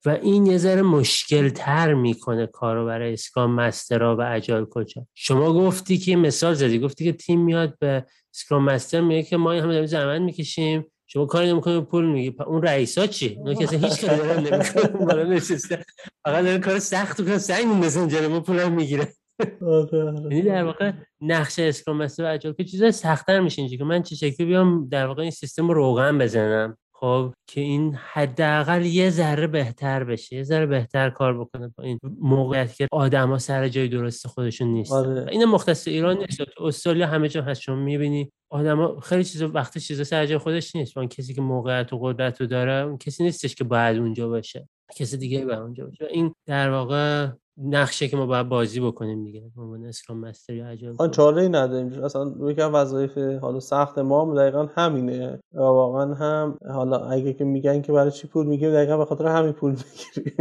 و این یه ذره مشکل تر می‌کنه کارو برای اسکام مسترا و اجایل کجا شما گفتی که مثال زدی گفتی که تیم میاد به اسکرام مستر میگه که ما همه داریم زحمت می‌کشیم. شما کاری نمی‌کنی پول میگی. اون رئیسا چی؟ اونا که هیچ کاری نمی‌کنه بالا نشسته فقط داره کار سخت می‌کنه سعی میندازن جلوی ما پول می‌گیره آره، آره. یعنی در واقع نقشه اسکرام مستر و اجایل که چیزا سختتر میشه اینجا که من چه شکلی بیام در واقع این سیستم رو روغن بزنم. خب که این حداقل یه ذره بهتر بشه یه ذره بهتر کار بکنه با این موقعیت که آدما سر جای درست خودشون نیست. آره. این مختص ایران نیست. تو استرالیا همه جا هست. شما می‌بینی آدما خیلی چیزا وقتی چیزا سر جای خودش نیست. اون کسی که موقعیت و قدرت رو داره اون کسی نیستش که باید اونجا باشه. کسی دیگه باید اونجا باشه. این در واقع نقشه که ما باید بازی بکنیم دیگه به عنوان اسکرام مستر یا آن چاره ای نداریم. اصلا یکی از وظایف حالا سخت ما هم دقیقا همینه. و واقعا هم حالا اگه که میگن که برای چی پول می‌گیریم دقیقا به خاطر همین پول می‌گیریم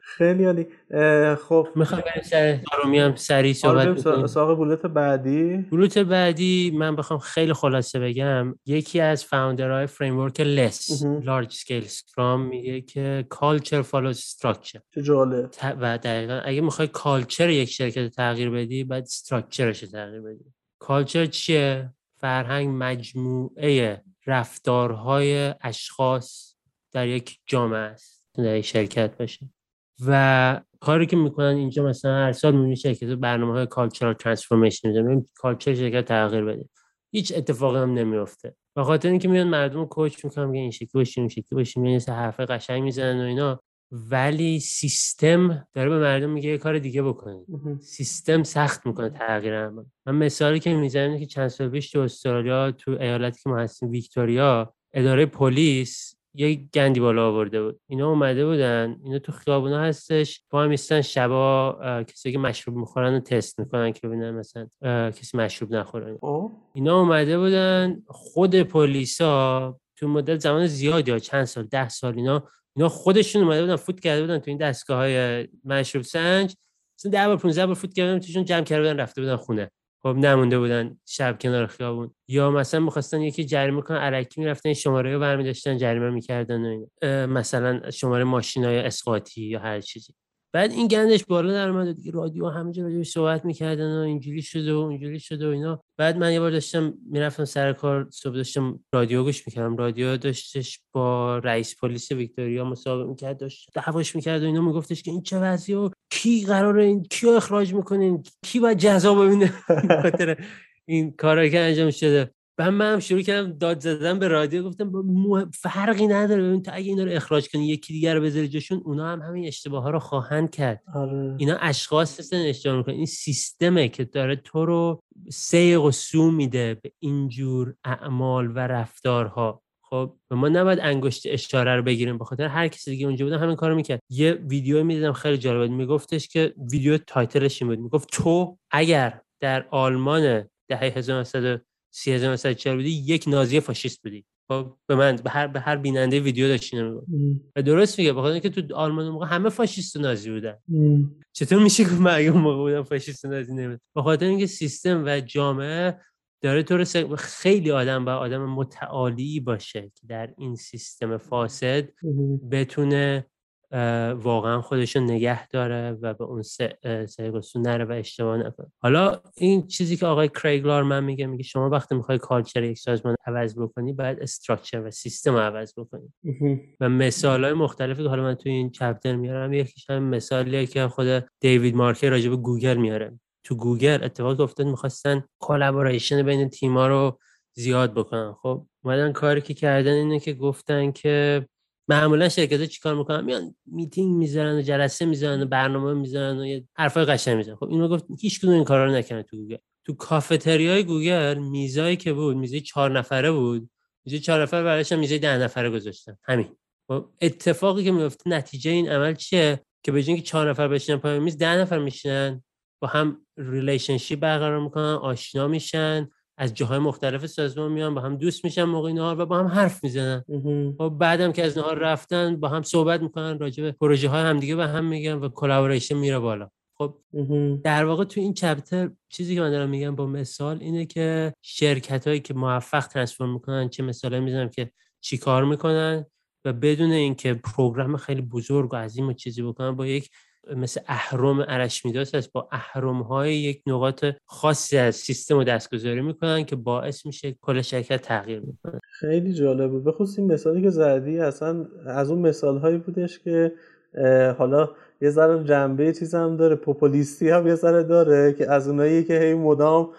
خیلی عالی. خب. می‌خوام بریم هم سریع صحبت سراغ بولت بعدی. بولت بعدی من بخوام خیلی خلاصه بگم. یکی از founder های framework LeSS Large Scale Scrum میگه که culture follow structure چه جالب. و دقیقا اگه می‌خوای culture یک شرکت تغییر بدی باید structure ش تغییر بدی. culture چیه؟ فرهنگ مجموعه رفتارهای اشخاص در یک جامعه است. شرکت باشه. و کاری که می‌کنن اینجا مثلا هر سال می‌بینی شرکت برنامه های کالچرال ترانسفورمیشن می‌ذارن کالچر شرکت تغییر بده. هیچ اتفاقی هم نمیفته به خاطر اینکه میان مردم کوچ می‌کنن میگن این شکلی باشیم این شکلی باشیم یعنی حرف قشنگ می‌زنن و اینا. ولی سیستم داره به مردم میگه یه کار دیگه بکنید. سیستم سخت می‌کنه تغییر من مثالی که می‌زنم که چند سال پیش تو استرالیا تو ایالتی که ما هستیم ویکتوریا اداره پلیس یه گندی بالا آورده بود. اینا اومده بودن. اینا تو خیابونا هستش. با هم میستن شبا کسی که مشروب می‌خورن رو تست می‌کنن که ببینن مثلا کسی مشروب نخورن اینا اومده بودن. خود پلیسا تو مدت زمان زیادی ها چند سال ده سال اینا اینا خودشون اومده بودن فوت کرده بودن تو این دستگاه های مشروب سنج. مثلا ده بار 15 بار فوت کرده بودن توشون جمع کرده بودن رفته بودن خونه. خب نمونده بودن شب کنار خیابون. یا مثلا می‌خواستن یکی جریمه کنن علکی می‌رفتن شماره رو برمی داشتن جریمه می‌کردن و مثلا شماره ماشین های اسقاطی یا هر چیزی. بعد این گندش بالا در اومد دیگه رادیو همینجا راجع صحبت می‌کردن و اینجوری شده و اینجوری شده و اینا. بعد من یه بار داشتم می‌رفتم سر کار صبح داشتم رادیو گوش می‌کردم. رادیو داشتش با رئیس پلیس ویکتوریا مصاحبه می‌کرد داشت دعواش می‌کرد و اینا. میگفتش که این چه وضعیه و کی قراره این کیو اخراج می‌کنین؟ کی باید جزا ببینه؟ (laughs) خاطر این کارایی که انجام شده. بعد من هم شروع کردم داد زدن به رادیو گفتم فرقی نداره ببین تا اگه اینا رو اخراج کنی یکی دیگر رو بذاری جاشون اونا هم همین اشتباه ها رو خواهند کرد. آره. اینا اشخاص هستن اشتباه می‌کنن. این سیستمه که داره تو رو سیق و سو میده به اینجور اعمال و رفتارها. خب ما نباید انگشت اشاره رو بگیریم. به خاطر هر کسی دیگه اونجا بودن همین کارو می‌کرد. یه ویدیو می‌دیدم خیلی جالب بود. میگفتش که ویدیو تایتلش این بود. می‌گفت تو اگر در آلمان دهه 1900 30 بودی یک نازی فاشیست بودی. خب به من به هر به هر بیننده ویدیو داشتی نمیگم و درست میگه بخاطر اینکه تو آلمان موقع همه فاشیست و نازی بودن. چطور میشه که من اگه موقع بودم فاشیست و نازی نمی‌دونم به خاطر اینکه سیستم و جامعه داره تو خیلی آدم با آدم متعالی باشه که در این سیستم فاسد بتونه واقعا خودش رو نگه داره و به اون سه نره و اشتباه نکنه. حالا این چیزی که آقای کریگ لارمن میگه میگه شما وقتی می‌خوای culture یک سازمان عوض بکنی باید structure و سیستم رو عوض بکنی. و مثال های مختلفی که حالا من توی این chapter میارم یکیش هم مثالیه که خود دیوید مارکه راجع به گوگل میاره. تو گوگل اتفاق افتاد می‌خواستن collaboration بین تیما رو زیاد بکنن. خب اومدن کاری که کردن اینه که گفتن که معمولا شرکت ها چیکار می‌کنن؟ میان میتینگ می‌ذارن و جلسه می‌ذارن و برنامه می‌ذارن و یه حرفای قشنگ می‌ذارن خب اینو گفت هیچ کدوم این کارا رو نکنه تو گوگل. تو کافتریای گوگل میزایی که بود میزه چهار نفره بود. میزه چهار نفره برایش میزه ده نفره گذاشتن. همین. خب اتفاقی که میفته نتیجه این عمل چیه؟ که به که چهار نفر بشینن پای میز ده نفر میشینن با هم relationship برقرار می‌کنن آشنا میشن. از جاهای مختلف سازمان میان با هم دوست میشن موقع نهار و با هم حرف می‌زنن. و خب بعدم که از نهار رفتن با هم صحبت می‌کنن راجع به پروژه های همدیگه به هم میگن و collaboration میره بالا. خب در واقع تو این چپتر چیزی که من دارم میگم با مثال اینه که شرکت هایی که موفق ترانسفورم می‌کنن چه مثالی می‌زنم که چی کار می‌کنن و بدون اینکه پروگرام خیلی بزرگ و عظیم و چیزی بکنن با یک مثل اهرم ارشمیدس هست با اهرم های یک نقاط خاصی از سیستم رو دستگذاری می‌کنن که باعث میشه کل شرکت تغییر می‌کنه خیلی جالبه. بخصوص این مثالی که زدی اصلا از اون مثال هایی بودش که حالا یه ذره جنبه چیز هم داره پوپولیستی هم یه ذره داره که از اونایی که هی مدام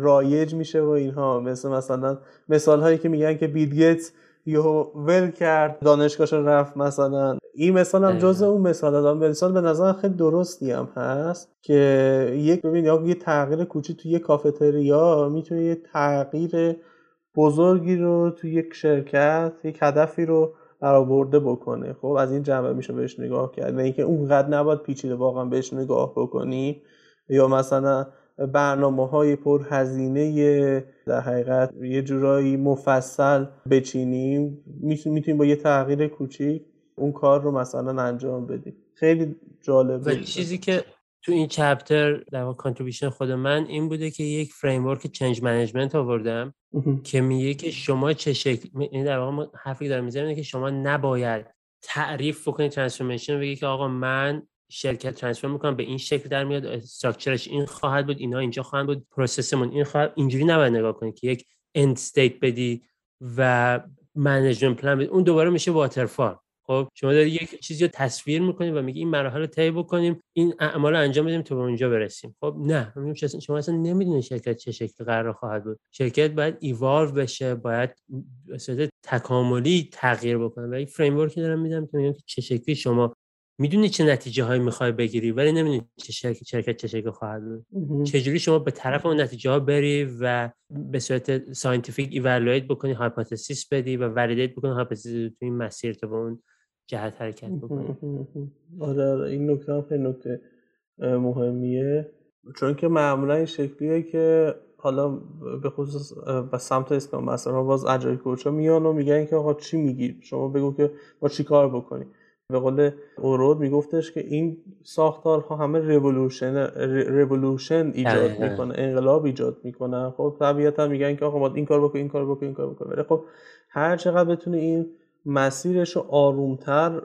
رایج میشه و اینها. مثل مثلا مثال هایی که میگن که بیدگیت یهو ول کرد. دانشگاهش رفت مثلا. این مثال هم جز اون مثال. هم مثال به نظر خیلی درستی هم هست که یک ببین یا یه تغییر کوچی توی یه کافتریا می‌تونه یه تغییر بزرگی رو توی یک شرکت یک هدفی رو برآورده بکنه. خب از این جنبه میشه بهش نگاه کرد. و اینکه اونقدر نباید پیچیده واقعا بهش نگاه بکنی. یا مثلا برنامه های پر هزینه در حقیقت یه جورایی مفصل بچینیم. می‌تونیم با یه تغییر کوچیک اون کار رو مثلا انجام بدیم خیلی جالبه چیزی که تو این چپتر در واقع خود من این بوده که یک فریم ورک چنج منیجمنت آوردم که میگه که شما چه شکل این در واقع حرفی دارم می‌زنم که شما نباید تعریف بکنید transformation بگی که آقا من شرکت transform می‌کنم به این شکل در میاد structure ش این خواهد بود اینا اینجا خواهند بود process مون این خواهد اینجوری نباید نگاه کنید که یک end state بدی و management plan بدی. اون دوباره میشه waterfall خب شما داری یک چیزی رو تصویر می‌کنیم و میگی این مراحل رو طی بکنیم این اعمال رو انجام بدیم تا به اونجا برسیم. خب نه. شما اصلا نمی‌دونید شرکت چه شکلی قرار خواهد بود. شرکت باید ایوالو بشه باید به تکاملی تغییر بکنه. و یک framework ی دارم میدم که میگم چه شکلی شما می‌دونی چه نتیجه هایی می‌خوای بگیری ولی نمی‌دونی چه شرکت, شرکت چه شکل خواهد بود. چجوری شما به طرف اون نتیجه ها بری و به صورت scientific evaluate بکنی hypothesis بدی و validate بکنی hypothesis تو این مسیر تا به اون جهت حرکت بکنی. آره, آره. این نکته هم خیلی نکته مهمیه. چون که معمولا این شکلیه که حالا به خصوص به سمت Scrum مثلا باز Agile Coach ا میان و میگن که آقا چی میگی؟ شما بگو که با چی کار بکنی به قول اورود میگفتش که این ساختارها همه revolution revolution ایجاد می‌کنه انقلاب ایجاد می‌کنه. خب طبیعتا میگن که آقا این کار بکن این کار بکن این کار بکن. ولی خب هر چقدر بتونه این مسیرش رو آرومتر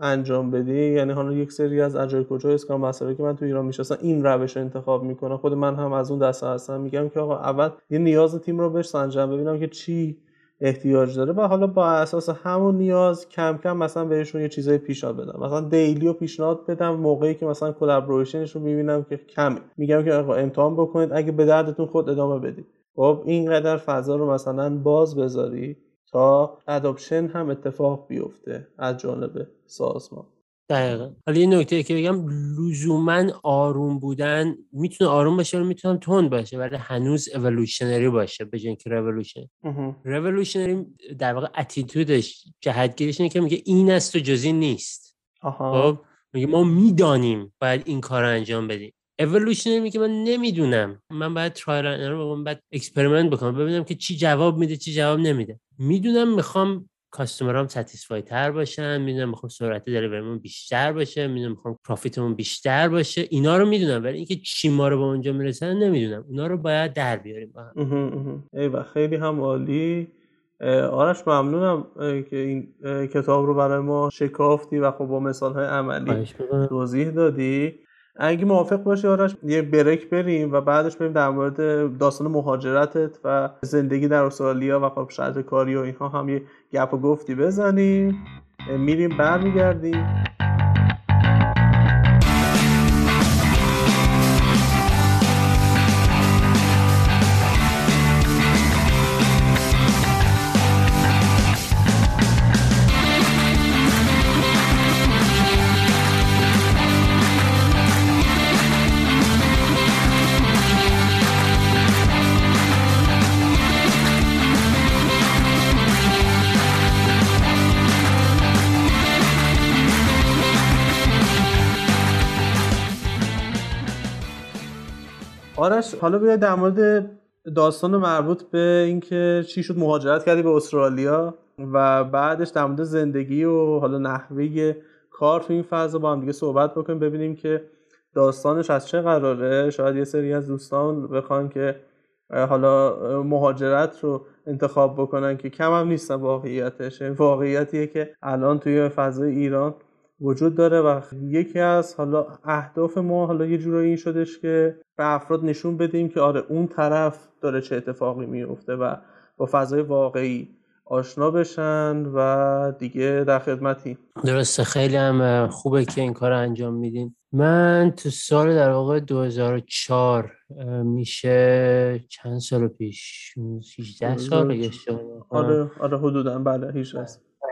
انجام بدی یعنی حالا یک سری از Agile Coach ا Scrum Master ا که من تو ایران می‌شناسم این روش رو انتخاب می‌کنه خود من هم از اون دسته هستم. میگم که آقا اول یه نیاز تیم رو بهش سنجم ببینم که چی احتیاج داره و حالا با اساس همون نیاز کم کم مثلا بهشون یه چیزای پیشنهاد بدم. مثلا daily رو پیشنهاد بدم موقعی که مثلا collaboration ش رو می‌بینم که کمه. میگم که آقا امتحان بکنید اگه به دردتون خورد ادامه بدید. خب اینقدر فضا رو مثلا باز بذاری تا اداپشن هم اتفاق بیفته از جانب سازمان. دقیقا. حالا یه نکته که بگم لزوما آروم بودن می‌تونه آروم باشه و می‌تونه تند باشه ولی هنوز اولوشنری باشه به که رولوشن رولوشنری در واقع اتیتودش جهتگیریش اینه که میگه این است و جزی نیست. خب؟ میگه ما می‌دانیم باید این کار رو انجام بدیم. evolutionary میگه من نمی‌دونم. من باید trial رو باید experiment بکنم ببینم که چی جواب میده چی جواب نمیده. می‌دونم می‌خوام customer ام satisfied تر باشن می‌دونم می‌خوام سرعت delivery مون بیشتر باشه می‌دونم می‌خوام profit مون بیشتر باشه. اینا رو می‌دونم ولی اینکه چی ما رو به اونجا می‌رسن نمی‌دونم. اونا رو باید در بیاریم با هم. و خیلی هم عالی. آرش ممنونم که این کتاب رو برای ما شکافتی و خب با مثال های عملی توضیح دادی. اگه موافق باشی آرش یه بریک بریم و بعدش بریم در مورد داستان مهاجرتت و زندگی در استرالیا و خب شرط کاری و اینها هم یه گپ و گفتی بزنیم. میریم برمیگردیم. آرش حالا بیا در مورد داستان مربوط به اینکه چی شد مهاجرت کردی به استرالیا و بعدش در مورد زندگی و حالا نحوه کار تو این فضا با هم دیگه صحبت بکنیم ببینیم که داستانش از چه قراره. شاید یه سری از دوستان بخوان که حالا مهاجرت رو انتخاب بکنن که کم هم نیستن واقعیتش. واقعیتیه که الان توی فضای ایران وجود داره و یکی از حالا اهداف ما حالا یه جورایی این شدش که به افراد نشون بدیم که آره اون طرف داره چه اتفاقی میفته و با فضای واقعی آشنا بشن و دیگه در خدمتی. درسته خیلی هم خوبه که این کار انجام میدیم من تو سال در واقع 2004 میشه چند سال پیش؟ 16 سال آره آره حدودا بله هیچ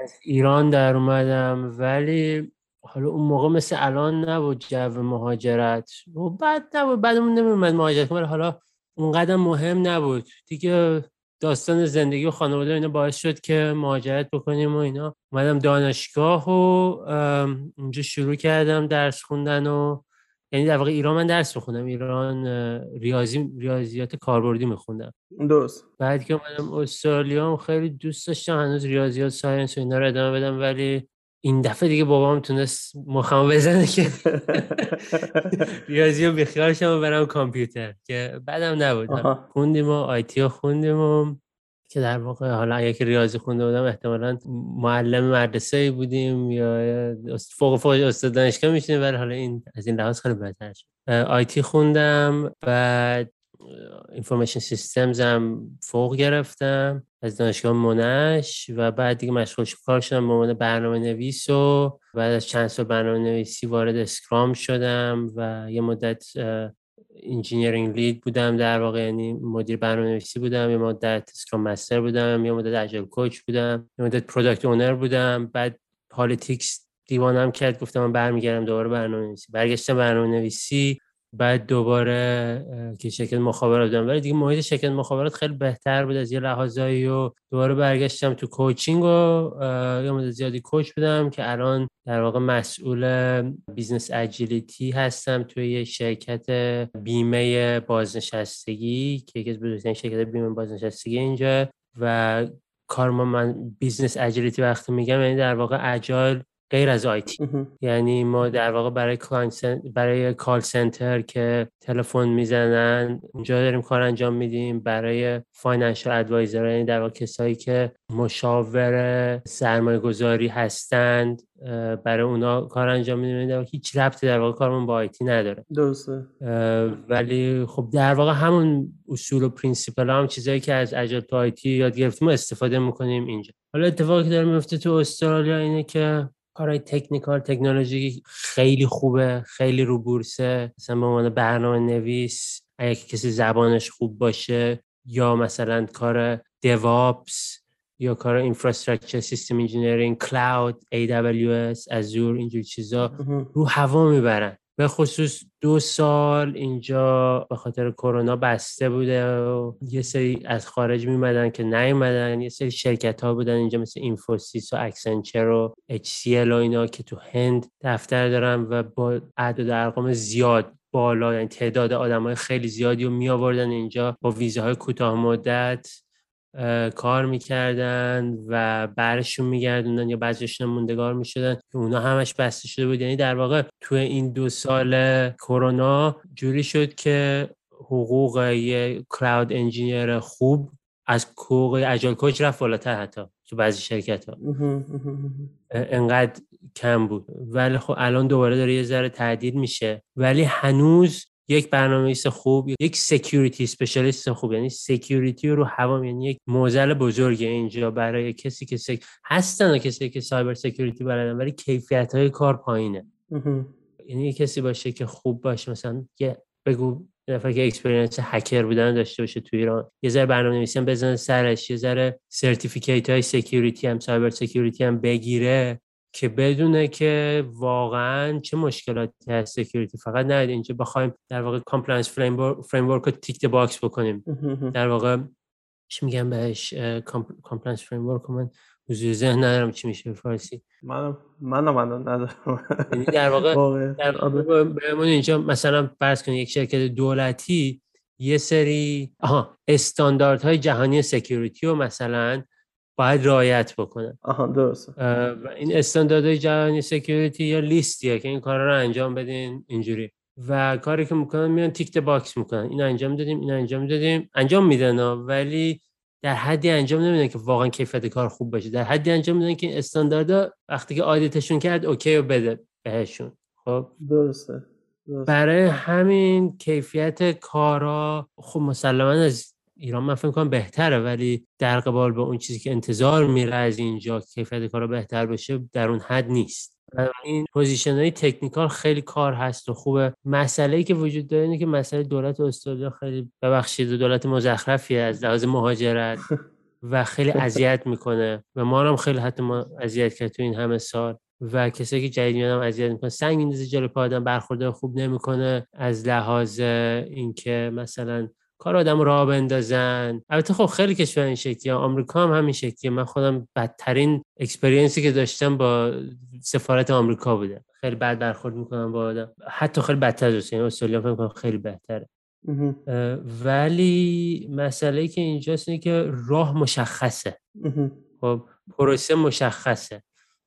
از ایران در اومدم ولی حالا اون موقع مثل الان نبود جو مهاجرت. و بعد نبود بعدمون نمیومد مهاجرت ولی حالا اونقدر مهم نبود. دیگه داستان زندگی و خانواده اینا باعث شد که مهاجرت بکنیم و اینا. اومدم دانشگاه و اونجا شروع کردم درس خوندن و یعنی در واقع ایران من درس میخوندم ایران ریاضی ریاضیات کاربردی میخوندم. درست. بعد که اومدم استرالیا خیلی دوست داشتم هنوز ریاضیات ساینس و اینا رو ادامه بدم ولی این دفعه دیگه بابام تونست مخمو بزنه که (laughs) ریاضی رو بیخیال شم و برم کامپیوتر که بعدم نبود خوندیم و IT خوندیم و که در واقع حالا اگه ریاضی خونده بودم احتمالا معلم مدرسه بودیم یا فوق فوق استاد دانشگاه میشیم ولی حالا این از این لحاظ خیلی بهتر شد. IT خوندم بعد information systems هم فوق گرفتم از دانشگاه Monash و بعد دیگه مشغول کار شدم به عنوان برنامه نویس و بعد از چند سال برنامه نویسی وارد Scrum شدم و یه مدت engineering lead بودم در واقع یعنی مدیر برنامه نویسی بودم یه مدت Scrum master بودم یه مدت agile coach بودم یه مدت product owner بودم. بعد politics دیوانم کرد گفتم من برمیگردم دوباره برنامه نویسی برگشتم برنامه نویسی بعد دوباره که شرکت مخابرات بودم ولی دیگه محیط شرکت مخابرات خیلی بهتر بود از یه لحاظایی و دوباره برگشتم تو coaching و یه مدت زیادی coach بودم که الان در واقع مسئول business agility هستم توی یه شرکت بیمه بازنشستگی که یکی از بزرگترین شرکت بیمه بازنشستگی اینجا. و کار ما من business agility وقتی میگم یعنی در واقع agile غیر از IT یعنی ما در واقع برای برای call center که تلفن می‌زنن اونجا داریم کار انجام میدیم. برای financial advisor یعنی در واقع کسایی که مشاور سرمایه گذاری هستند برای اونا کار انجام میدیم. یعنی در هیچ ربطی در واقع کارمون با IT نداره. درسته. ولی خب در واقع همون اصول و principle هم چیزایی که از agile تو IT یاد گرفتیم استفاده می‌کنیم اینجا. حالا اتفاقی که داره میفته تو استرالیا اینه که کارهای technical تکنولوژی خیلی خوبه خیلی رو بورسه. مثلا به عنوان برنامه نویس اگه کسی زبانش خوب باشه یا مثلا کار DevOps یا کار infrastructure system engineering cloud AWS Azure اینجور چیزا رو هوا می‌برن. به خصوص دو سال اینجا به خاطر کرونا بسته بوده و یه سری از خارج میمدن که نیومدن یه سری شرکت ها بودن اینجا مثل Infosys و Accenture و HCL و اینا که تو هند دفتر دارن و با عدد ارقام زیاد بالا یعنی تعداد آدم های خیلی زیادی رو می آوردن اینجا با ویزاهای کوتاه مدت. کار می‌کردن و برشون میگردوندن یا بعضیشون موندگار می‌شدن. که اونا همش بسته شده بود. یعنی در واقع توی این دو سال کرونا جوری شد که حقوق یه cloud engineer خوب از حقوق agile coach رفت بالاتر حتی تو بعضی شرکت ها انقدر کم بود. ولی خب الان دوباره داره یه ذره تعدیل میشه. ولی هنوز یک برنامه‌نویس خوب یک security specialist خوب. یعنی security رو هوا یعنی یک معضل بزرگه اینجا برای کسی که sec... هستن و کسی که cyber security بلدن ولی کیفیت های کار پایینه. یعنی کسی باشه که خوب باشه. مثلا یه بگو دفعه که experience هکر بودن داشته باشه تو ایران. یه ذره برنامه نویسی هم بزنه سرش. یه ذره certificate های security هم cyber security هم بگیره. که بدونه که واقعا چه مشکلاتی هست security فقط نه اینجا بخوایم در واقع compliance framework رو tick box بکنیم. در واقع چی میگم بهش؟ compliance framework من حضور ذهن ندارم چی میشه به فارسی. من من ندارم. یعنی در واقع در واقع اینجا مثلا فرض کنید یک شرکت دولتی یه سری آها استانداردهای جهانی security رو مثلا باید رعایت بکنن. آها درست و این استانداردهای جهانی security یه لیستیه که این کارا رو انجام بدین اینجوری. و کاری که می‌کنن میان tick box می‌کنن. این انجام دادیم این انجام دادیم. انجام میدن ولی در حدی انجام نمیدن که واقعا کیفیت کار خوب باشه. در حدی انجام میدن که استانداردها وقتی که audit شون کرد اوکی و بده بهشون. خب؟ درسته, برای همین کیفیت کارا خب مسلما از ایران من فکر کنم بهتره ولی در قبال به اون چیزی که انتظار میره از اینجا کیفیت کارا بهتر بشه در اون حد نیست. این position های technical خیلی کار هست و خوبه. مسئله ای که وجود داره اینه که مسئله دولت استرالیا خیلی ببخشید دولت مزخرفیه از لحاظ مهاجرت و خیلی اذیت می‌کنه و ما هم خیلی حتی ما اذیت کرد تو این همه سال و کسایی که جدید میان هم اذیت می‌کنه سنگ میندازه جلو پا آدم برخورده خوب نمی‌کنه از لحاظ اینکه مثلا کار آدم راه بندازن. البته خب خیلی کشور این شکلیه. آمریکا هم همین شکلیه. من خودم بدترین experience ی که داشتم با سفارت آمریکا بوده. خیلی بد برخورد می‌کنن با آدم. حتی خیلی بدتر از یعنی استرالیا فکر خیلی بهتره ولی مسئله که اینجاست اینه که راه مشخصه. خب پروسه مشخصه.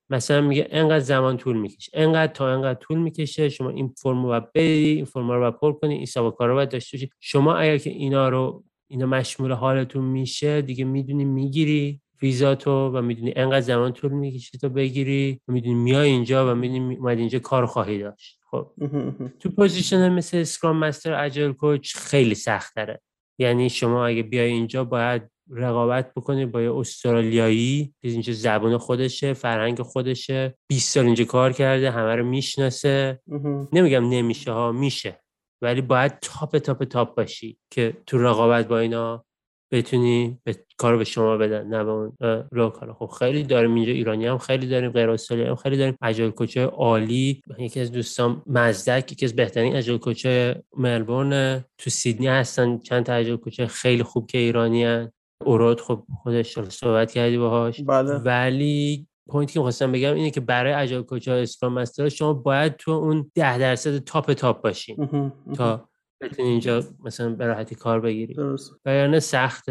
مثلا میگه انقدر زمان طول می‌کشه انقدر تا انقدر طول می‌کشه شما این فرم رو بدی این فرم رو پر کنی این سابقه رو باید داشته باشی. شما اگر که اینا رو اینا مشمول حالتون میشه دیگه می‌دونی می‌گیری ویزا تو و می‌دونی انقدر زمان طول می‌کشه تو بگیری و می‌دونی میای اینجا و می‌دونی اومد اینجا کار خواهی داشت. خب. (laughs) تو position مثل Scrum master agile coach خیلی سخت داره یعنی شما اگه بیای اینجا باید رقابت بکنه با یه استرالیایی که اینجا زبان خودشه فرهنگ خودشه. 20 سال اینجا کار کرده همه رو می‌شناسه. نمیگم نمیشه ها میشه. ولی باید top top top باشی که تو رقابت با اینا بتونی به کار به شما بدن نه به اون لوکال خب خیلی داریم اینجا ایرانی هم خیلی داریم غیر استرالیایی هم خیلی داریم. agile coach ه عالی یکی از دوستان مزدک یکی از بهترین agile coach ه ملبورن تو سیدنی هستن چند تا agile coach ه خیلی خوب که ایرانی هن. اوراد خب خودش صحبت کردی باهاش. بله. ولی point ی که می‌خواستم بگم اینه که برای agile coach ه scrum master شما باید تو اون ده درصد top top باشین. تا بتونی اینجا مثلا به راحتی کار بگیری. درست وگرنه سخت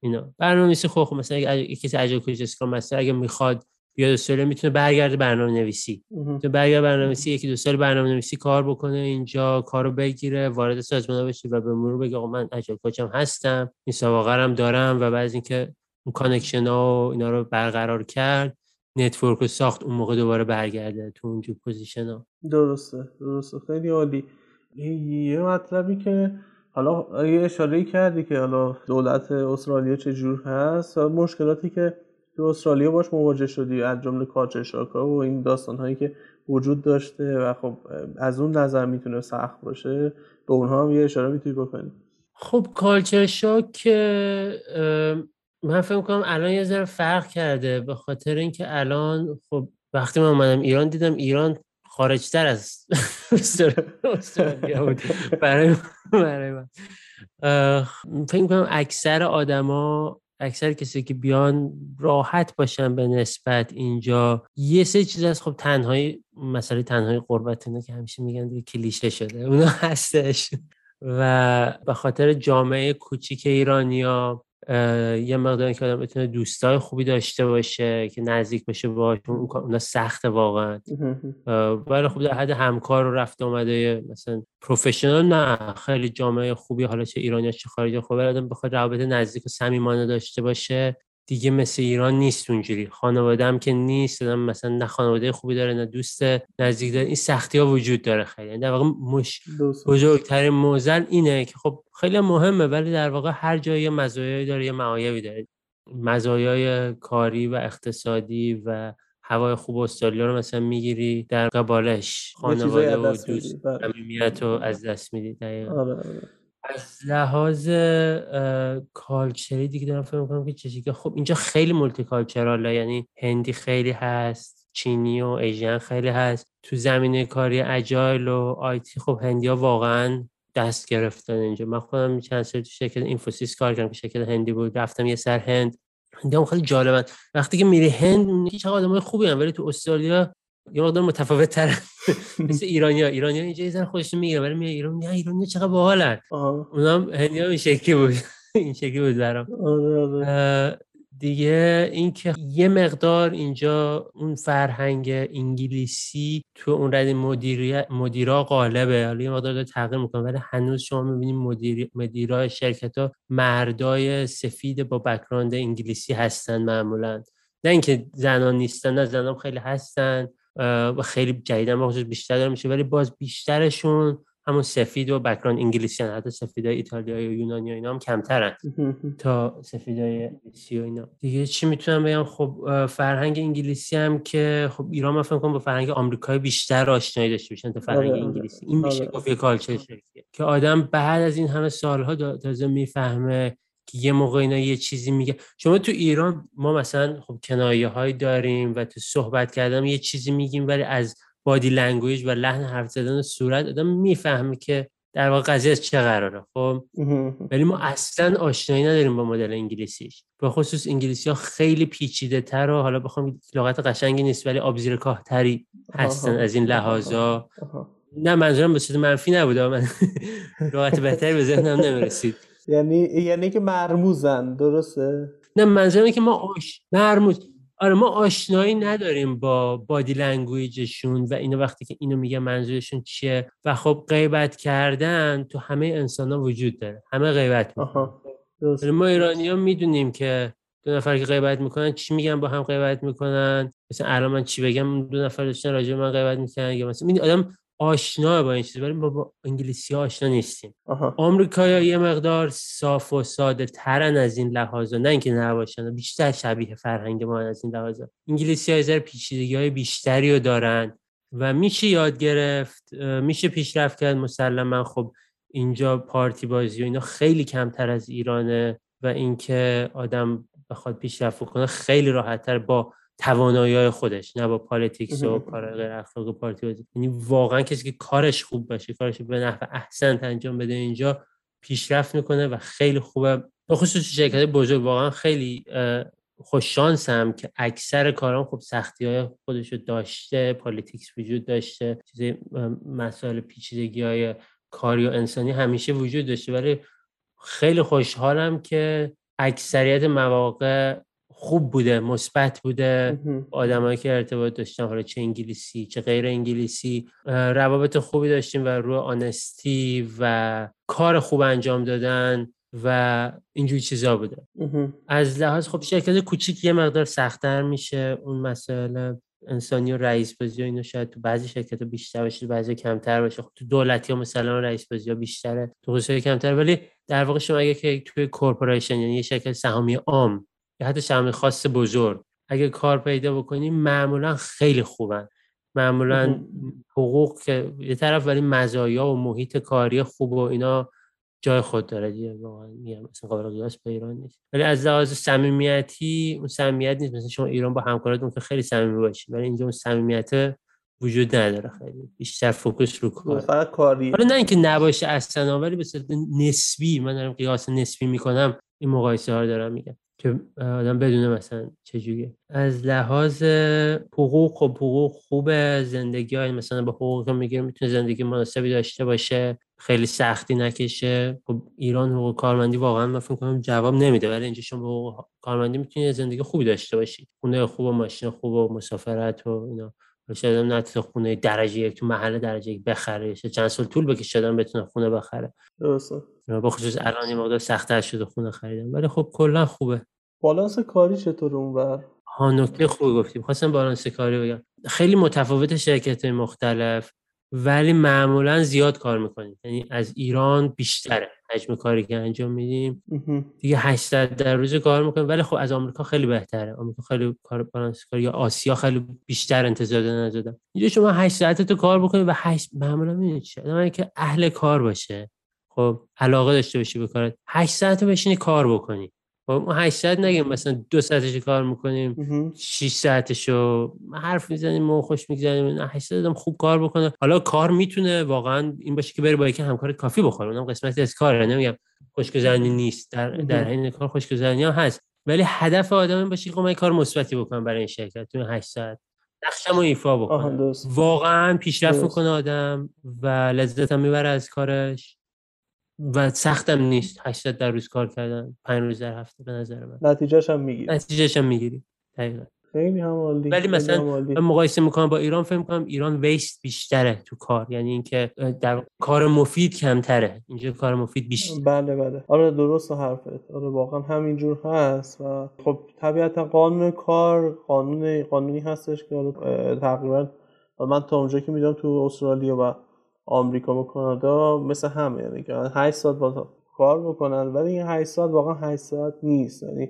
اینا. برنامه‌نویسی خب, مثلا اگه کسی agile coach scrum master اگه می‌خواد بیاد استرالیا می‌تونه برگرده برنامه نویسی می‌تونه برگرده برنامه نویسی یکی دو سال برنامه نویسی کار بکنه اینجا کارو بگیره وارد سازمان بشه و به مرور بگه آقا من agile coach م هستم این سابقه هم دارم و بعد اینکه اون connection ها و اینا رو برقرار کرد network رو ساخت اون موقع دوباره برگرده تو اونجور position ها. درسته درسته. خیلی عالی. یه مطلبی که حالا یه اشاره کردی که حالا دولت استرالیا چجور هست. مشکلاتی که تو استرالیا باش مواجه شدی از جمله culture shock ا و این داستان هایی که وجود داشته و خب از اون نظر می‌تونه سخت باشه به اونها هم یه اشاره می‌تونی بکنی. خب culture shock من فکر کنم الان یه ذره فرق کرده به خاطر اینکه الان خب وقتی من اومدم ایران دیدم ایران خارجتر از استرالیا بود. برای برای من. فکر کنم اکثر آدما اکثر کسی که بیان راحت باشن به نسبت اینجا یه سه چیز از خب تنهایی مسئله تنهایی قربت اینه که همیشه میگن دیگه کلیشه شده. اونا (laughs) هستش. و به خاطر جامعه کوچیک ایرانیا یه مقدار که آدم بتونه دوستای خوبی داشته باشه که نزدیک بشه باشون اونا سخته واقعا. ولی خب در حد همکار رو رفته اومده مثلا پروفشنال نه خیلی جامعه خوبی حالا چه ایرانی چه خارجی خوبه آدم بخواد رابط نزدیک و صمیمانه داشته باشه. دیگه مثل ایران نیست اونجوری. خانواده هم که نیست مثلا نه خانواده خوبی داره نه دوست نزدیک داره. این سختی ها وجود داره خیلی. یعنی در واقع مش... بزرگترین موزل اینه که خب خیلی مهمه ولی در واقع هر جایی مزایایی داره یه معایبی داره. مزایای کاری و اقتصادی و هوای خوب استرالیا رو مثلا می‌گیری در قبالش خانواده و دوست بله. رو از دست میدی. آره، آره. از لحاظ culture ی دیگه دارم فکر می‌کنم که که خب اینجا خیلی multicultural ه یعنی هندی خیلی هست چینی و Asian خیلی هست. تو زمینه کاری agile و IT خب هندی ها واقعا دست گرفتن اینجا. من خودم چند سال تو شرکت اینفوسیس کار کردم که شرکت هندی بود. رفتم یه سر هند. هندی خیلی جالبن. وقتی که میری هند میگی چقدر آدمای خوبی هم ولی تو استرالیا یه مقدار متفاوت تر (laughs) مثل ایرانیا ایرانیا اینجا یه خودشون می‌گیرن ولی میگه ایران نه ایرانیا چقدر باحالن. اونم هندیا این شکلی بود. (laughs) این شکلی بود برام. آره، آره. دیگه اینکه یه مقدار اینجا اون فرهنگ انگلیسی تو اون رد مدیرا غالبه. حالا یه مقدار داره تغییر می‌کنه ولی هنوز شما می‌بینید مدیر مدیرای شرکت ها مردای سفید با بکراند انگلیسی هستن معمولا. نه اینکه زنان نیستن نه زنان خیلی هستن. و خیلی جدیدن با بیشتر داره میشه ولی باز بیشترشون همون سفید و بکران انگلیسی هن. حتی سفیدای ایتالیایی و یونانی و اینا هم کمترن (laughs) تا سفیدای انگلیسی و اینا دیگه چی می‌تونم بگم خب فرهنگ انگلیسی هم که خب ایران من فکر کنم با فرهنگ آمریکایی بیشتر آشنایی داشته باشن تا فرهنگ آره، آره. انگلیسی این میشه آره. گفت یه کالچر که آدم بعد از این همه سالها تازه می‌فهمه که یه موقع اینا یه چیزی میگه. شما تو ایران ما مثلا خب کنایه های داریم و تو صحبت کردن یه چیزی میگیم ولی از body language و لحن حرف زدن صورت آدم می‌فهمه که در واقع قضیه از چه قراره خب؟ ولی ما اصلا آشنایی نداریم با مدل انگلیسیش. به خصوص انگلیسی ها خیلی پیچیده تر و حالا بخوام لغت قشنگی نیست ولی آب‌زیرکاه‌تری هستن از این لحاظا نه منظورم به صورت منفی نبوده من (laughs) لغت بهتری به ذهنم نمی‌رسید. یعنی یعنی که مرموزن درسته؟ نه منظورم که ما آش مرموز. آره ما آشنایی نداریم با بادی لنگویجشون و اینو وقتی که اینو میگه منظورشون چیه. و خب غیبت کردن تو همه انسان ها وجود داره. همه غیبت می‌کنن. ما ایرانی ها می‌دونیم که دو نفر که غیبت می‌کنن چی میگن با هم غیبت می‌کنن. مثلا الان من چی بگم؟ دو نفر داشتن راجع من غیبت می‌کنن یا مثلا آدم آشنا با این چیز ولی ما با انگلیسی ها آشنا نیستیم. آمریکایی یه مقدار صاف و ساده ترن از این لحاظا نه اینکه نباشن بیشتر شبیه فرهنگ ما از این لحاظا انگلیسی ها زر پیچیدگی های بیشتری رو دارن و میشه یاد گرفت میشه پیشرفت کرد مسلما. خب اینجا پارتی بازی و اینا خیلی کمتر از ایرانه و اینکه آدم بخواد پیشرفت کنه خیلی راحتتر با توانایی خودش نه با politics و کار غیر اخلاقی پارتی بازی. یعنی واقعا کسی که کارش خوب باشه کارش به نحو احسن انجام بده اینجا پیشرفت می‌کنه و خیلی خوبه. به خصوص شرکت بزرگ واقعا خیلی خوش هم که اکثر کاران خب سختی های خودش رو داشته politics وجود داشته چیز مسائل پیچیدگی های کاری و انسانی همیشه وجود داشته. ولی خیلی خوشحالم که اکثریت مواقع خوب بوده مثبت بوده. آدمایی که ارتباط داشتن حالا چه انگلیسی چه غیر انگلیسی روابط خوبی داشتیم و رو آنستی و کار خوب انجام دادن و اینجوری چیزا بوده. از لحاظ خب شرکت کوچیک یه مقدار سختتر میشه اون مسائل انسانی و رئیس بازی و اینو شاید تو بعضی شرکت بیشتر باشه بعضی کمتر باشه. خب تو دولتی ها مثلا رئیس بازی ها بیشتره تو خصوصی کمتر. ولی در واقع شما اگه که توی corporation یعنی یه شرکت سهامی عام یا حتی سهام خاص بزرگ. اگه کار پیدا بکنیم معمولا خیلی خوبن. معمولا حقوق که یه طرف ولی مزایا و محیط کاری خوب و اینا جای خود داره دیگه. واقعا میگم مثلا قابل قیاس به ایران نیست. ولی از لحاظ صمیمیتی اون صمیمیت نیست. مثلا شما ایران با همکاراتون که خیلی صمیمی باشید ولی اینجا اون صمیمیت وجود نداره خیلی. بیشتر focus رو کار. فقط کاری. حالا نه اینکه نباشه اصلا ولی به صورت نسبی من دارم قیاس نسبی می‌کنم این مقایسه ها دارم میگم. که آدم بدونه مثلا چجوریه از لحاظ حقوق خب حقوق خوبه زندگی های مثلا با حقوق می‌گیره می‌تونه زندگی مناسبی داشته باشه خیلی سختی نکشه. خب ایران حقوق کارمندی واقعا من فکر کنم جواب نمیده ولی اینجا شما حقوق کارمندی می‌تونید زندگی خوبی داشته باشید خونه خوب و ماشین خوب و مسافرت و اینا. شاید هم نتونه خونه درجه یک تو محل درجه یک بخره. چند سال طول بکشه شدن بتونه خونه بخره. درسته. با خصوص الان این مقدار سختتر شده خونه خریدن. ولی خب کلا خوبه. بالانس کاری چطور اونور ها نکته خوبی گفتیم خواستم بالانس کاری بگم. خیلی متفاوت شرکت مختلف ولی معمولا زیاد کار می‌کنیم. یعنی از ایران بیشتره حجم کاری که انجام میدیم. دیگه 800 در روز کار می‌کنیم. ولی خب از آمریکا خیلی بهتره. آمریکا خیلی کار بالانس کاری یا آسیا خیلی بیشتر انتظار دادن اینجا شما 8 ساعت تو کار بکنید و 8 معمولا می‌دونید چه که اهل کار باشه خب علاقه داشته باشی به کارت 8 ساعت بشینی کار بکنی. ما 8 ساعت نگیم مثلا دو ساعتش کار می‌کنیم 6 ساعتشو حرف می‌زنیم و خوش می‌گذاریم 8 ساعت هم خوب کار بکنه. حالا کار می‌تونه واقعا این باشه که بری با یکی همکار کافی بخوره. اونم قسمتی از کاره. نمیگم خوشگذرانی نیست. در در این کار خوشگذرانی هم هست. ولی هدف آدم این باشه که من کار مثبتی بکنم برای این شرکت تو 8 ساعت. نقشمو ایفا بکنم واقعا پیشرفت می‌کنه آدم و لذت هم می‌بره از کارش. و سختم نیست. 80 در روز کار کردن 5 روز در هفته به نظر من. نتیجهش هم می‌گیری نتیجهش هم می‌گیری دقیقاً. خیلی هم عالی ولی مثلا من مقایسه می‌کنم با ایران فکر می‌کنم ایران ویست بیشتره تو کار. یعنی اینکه در کار مفید کمتره. اینجا کار مفید بیشتر بله بله. آره درست حرفت. آره واقعا همینجور هست و خب طبیعتا قانون کار قانون قانونی هستش که تقریبا من تا اونجا که می‌دونم تو استرالیا و آمریکا و کانادا مثل همه یعنی که 8 ساعت با کار بکنن ولی این 8 ساعت واقعا 8 ساعت نیست. یعنی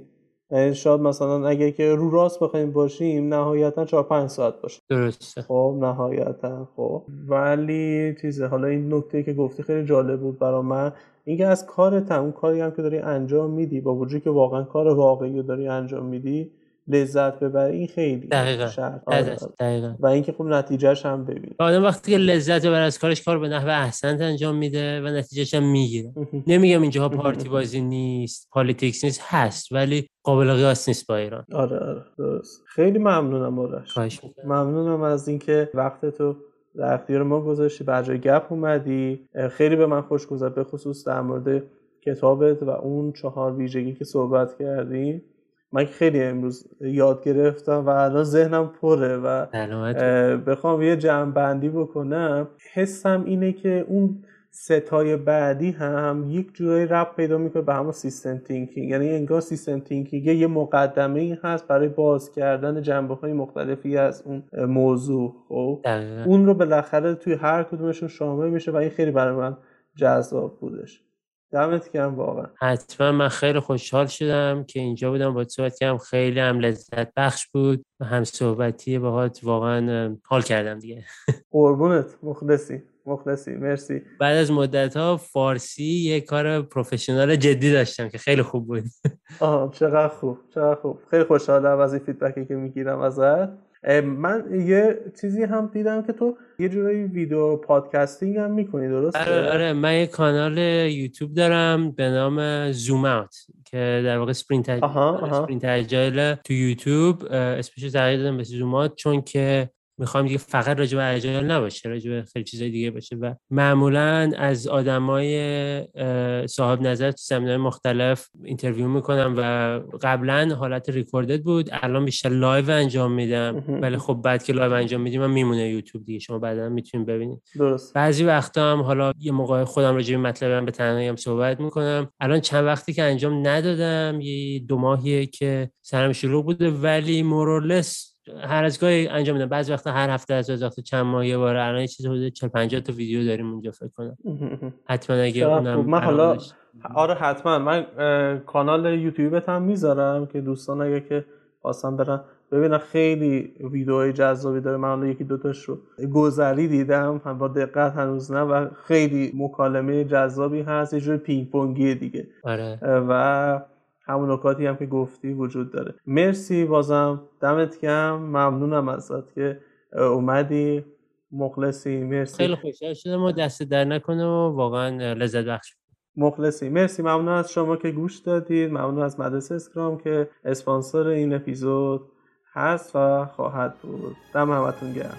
یعنی شاید مثلا اگه که رو راست بخوایم باشیم نهایتا 4 5 ساعت باشه. درسته. خب نهایتا خب. ولی چیزه حالا این نکته که گفتی خیلی جالب بود برای من. اینکه از کارت اون کاری هم که داری انجام میدی با وجودی که واقعا کار واقعی رو داری انجام میدی لذت ببری این خیلی دقیقا. شرط. آره. دقیقا. و اینکه خب نتیجهش هم ببین آدم وقتی که لذت ببره از کارش کار به نحو احسنت انجام میده و نتیجهش هم می‌گیره. نمیگم اینجاها پارتی بازی نیست politics نیست هست ولی قابل قیاس نیست با ایران. آره آره درست. خیلی ممنونم آرش. ممنونم از اینکه وقت تو در اختیار ما گذاشتی برنامه گپ اومدی. خیلی به من خوش گذشت به خصوص در مورد کتابت و اون چهار ویژگی که صحبت کردیم. من خیلی امروز یاد گرفتم و الان ذهنم پره و بخوام یه جمع بندی بکنم. حسم اینه که اون سه‌تای بعدی هم یک جورایی ربط پیدا می‌کنه به همون system thinking یعنی انگار system thinking یه مقدمه ای هست برای باز کردن جنبه های مختلفی از اون موضوع خب؟ اون رو بالاخره توی هر کدومشون شامل میشه و این خیلی برای من جذاب بودش. دمت گرم واقعا. حتما من خیلی خوشحال شدم که اینجا بودم با صحبت کردم خیلی هم لذت بخش بود. و هم صحبتی باهات واقعا حال کردم دیگه. (laughs) قربونت. مخلصی. مخلصی. مرسی. بعد از مدت ها فارسی یه کار professional جدی داشتم که خیلی خوب بود. آها چقدر خوب. چقدر خوب. خیلی خوشحالم از این feedback ی که می‌گیرم ازت. من یه چیزی هم دیدم که تو یه جورایی video podcasting هم می‌کنی درسته؟ آره آره من یه کانال یوتیوب دارم به نام Zoom Out که در واقع Sprint. Sprint Agile تو یوتیوب اسمش تغییر دادم به Zoom Out چون که می‌خوام دیگه فقط راجع به agile نباشه راجع به خیلی چیزای دیگه باشه و معمولا از آدمای صاحب نظر تو زمینه‌های مختلف interview می‌کنم و قبلا حالت recorded بود. الان بیشتر live انجام میدم. ولی خب بعد که live انجام میدیم من میمونه یوتیوب دیگه. شما بعدا می‌تونید ببینید. درست. بعضی وقتا هم حالا یه موقع خودم راجع به مطلبم به تنهایی هم صحبت می‌کنم. الان چند وقتی که انجام ندادم یه دو ماهیه که سرم شلوغ بوده. ولی more or less هر از گاهی انجام میدم. بعضی وقتا هر هفته از وقتا چند ماه یه بار. الان چیز حدود 40 50 تا ویدیو داریم اونجا فکر کنم. (laughs) حتما اگه اونم. من حالا. آره حتما. من کانال یوتیوبت هم می‌ذارم که دوستان اگه که خواستم برن. ببینن خیلی ویدیوهای جذابی داره. من حالا یکی دوتاش رو گذری دیدم. هم با دقت هنوز نه و خیلی مکالمه جذابی هست. یه جور پینگ پونگی دیگه. آره. و همون نکاتی هم که گفتی وجود داره. مرسی بازم دمت گرم. ممنونم ازت که اومدی. مخلصی مرسی. خیلی خوشحال شدم و دست در نکنه و واقعا لذت بخش. مخلصی. مرسی. ممنون از شما که گوش دادید. ممنون از مدرسه اسکرام که اسپانسر این اپیزود هست و خواهد بود. دم همتون گرم.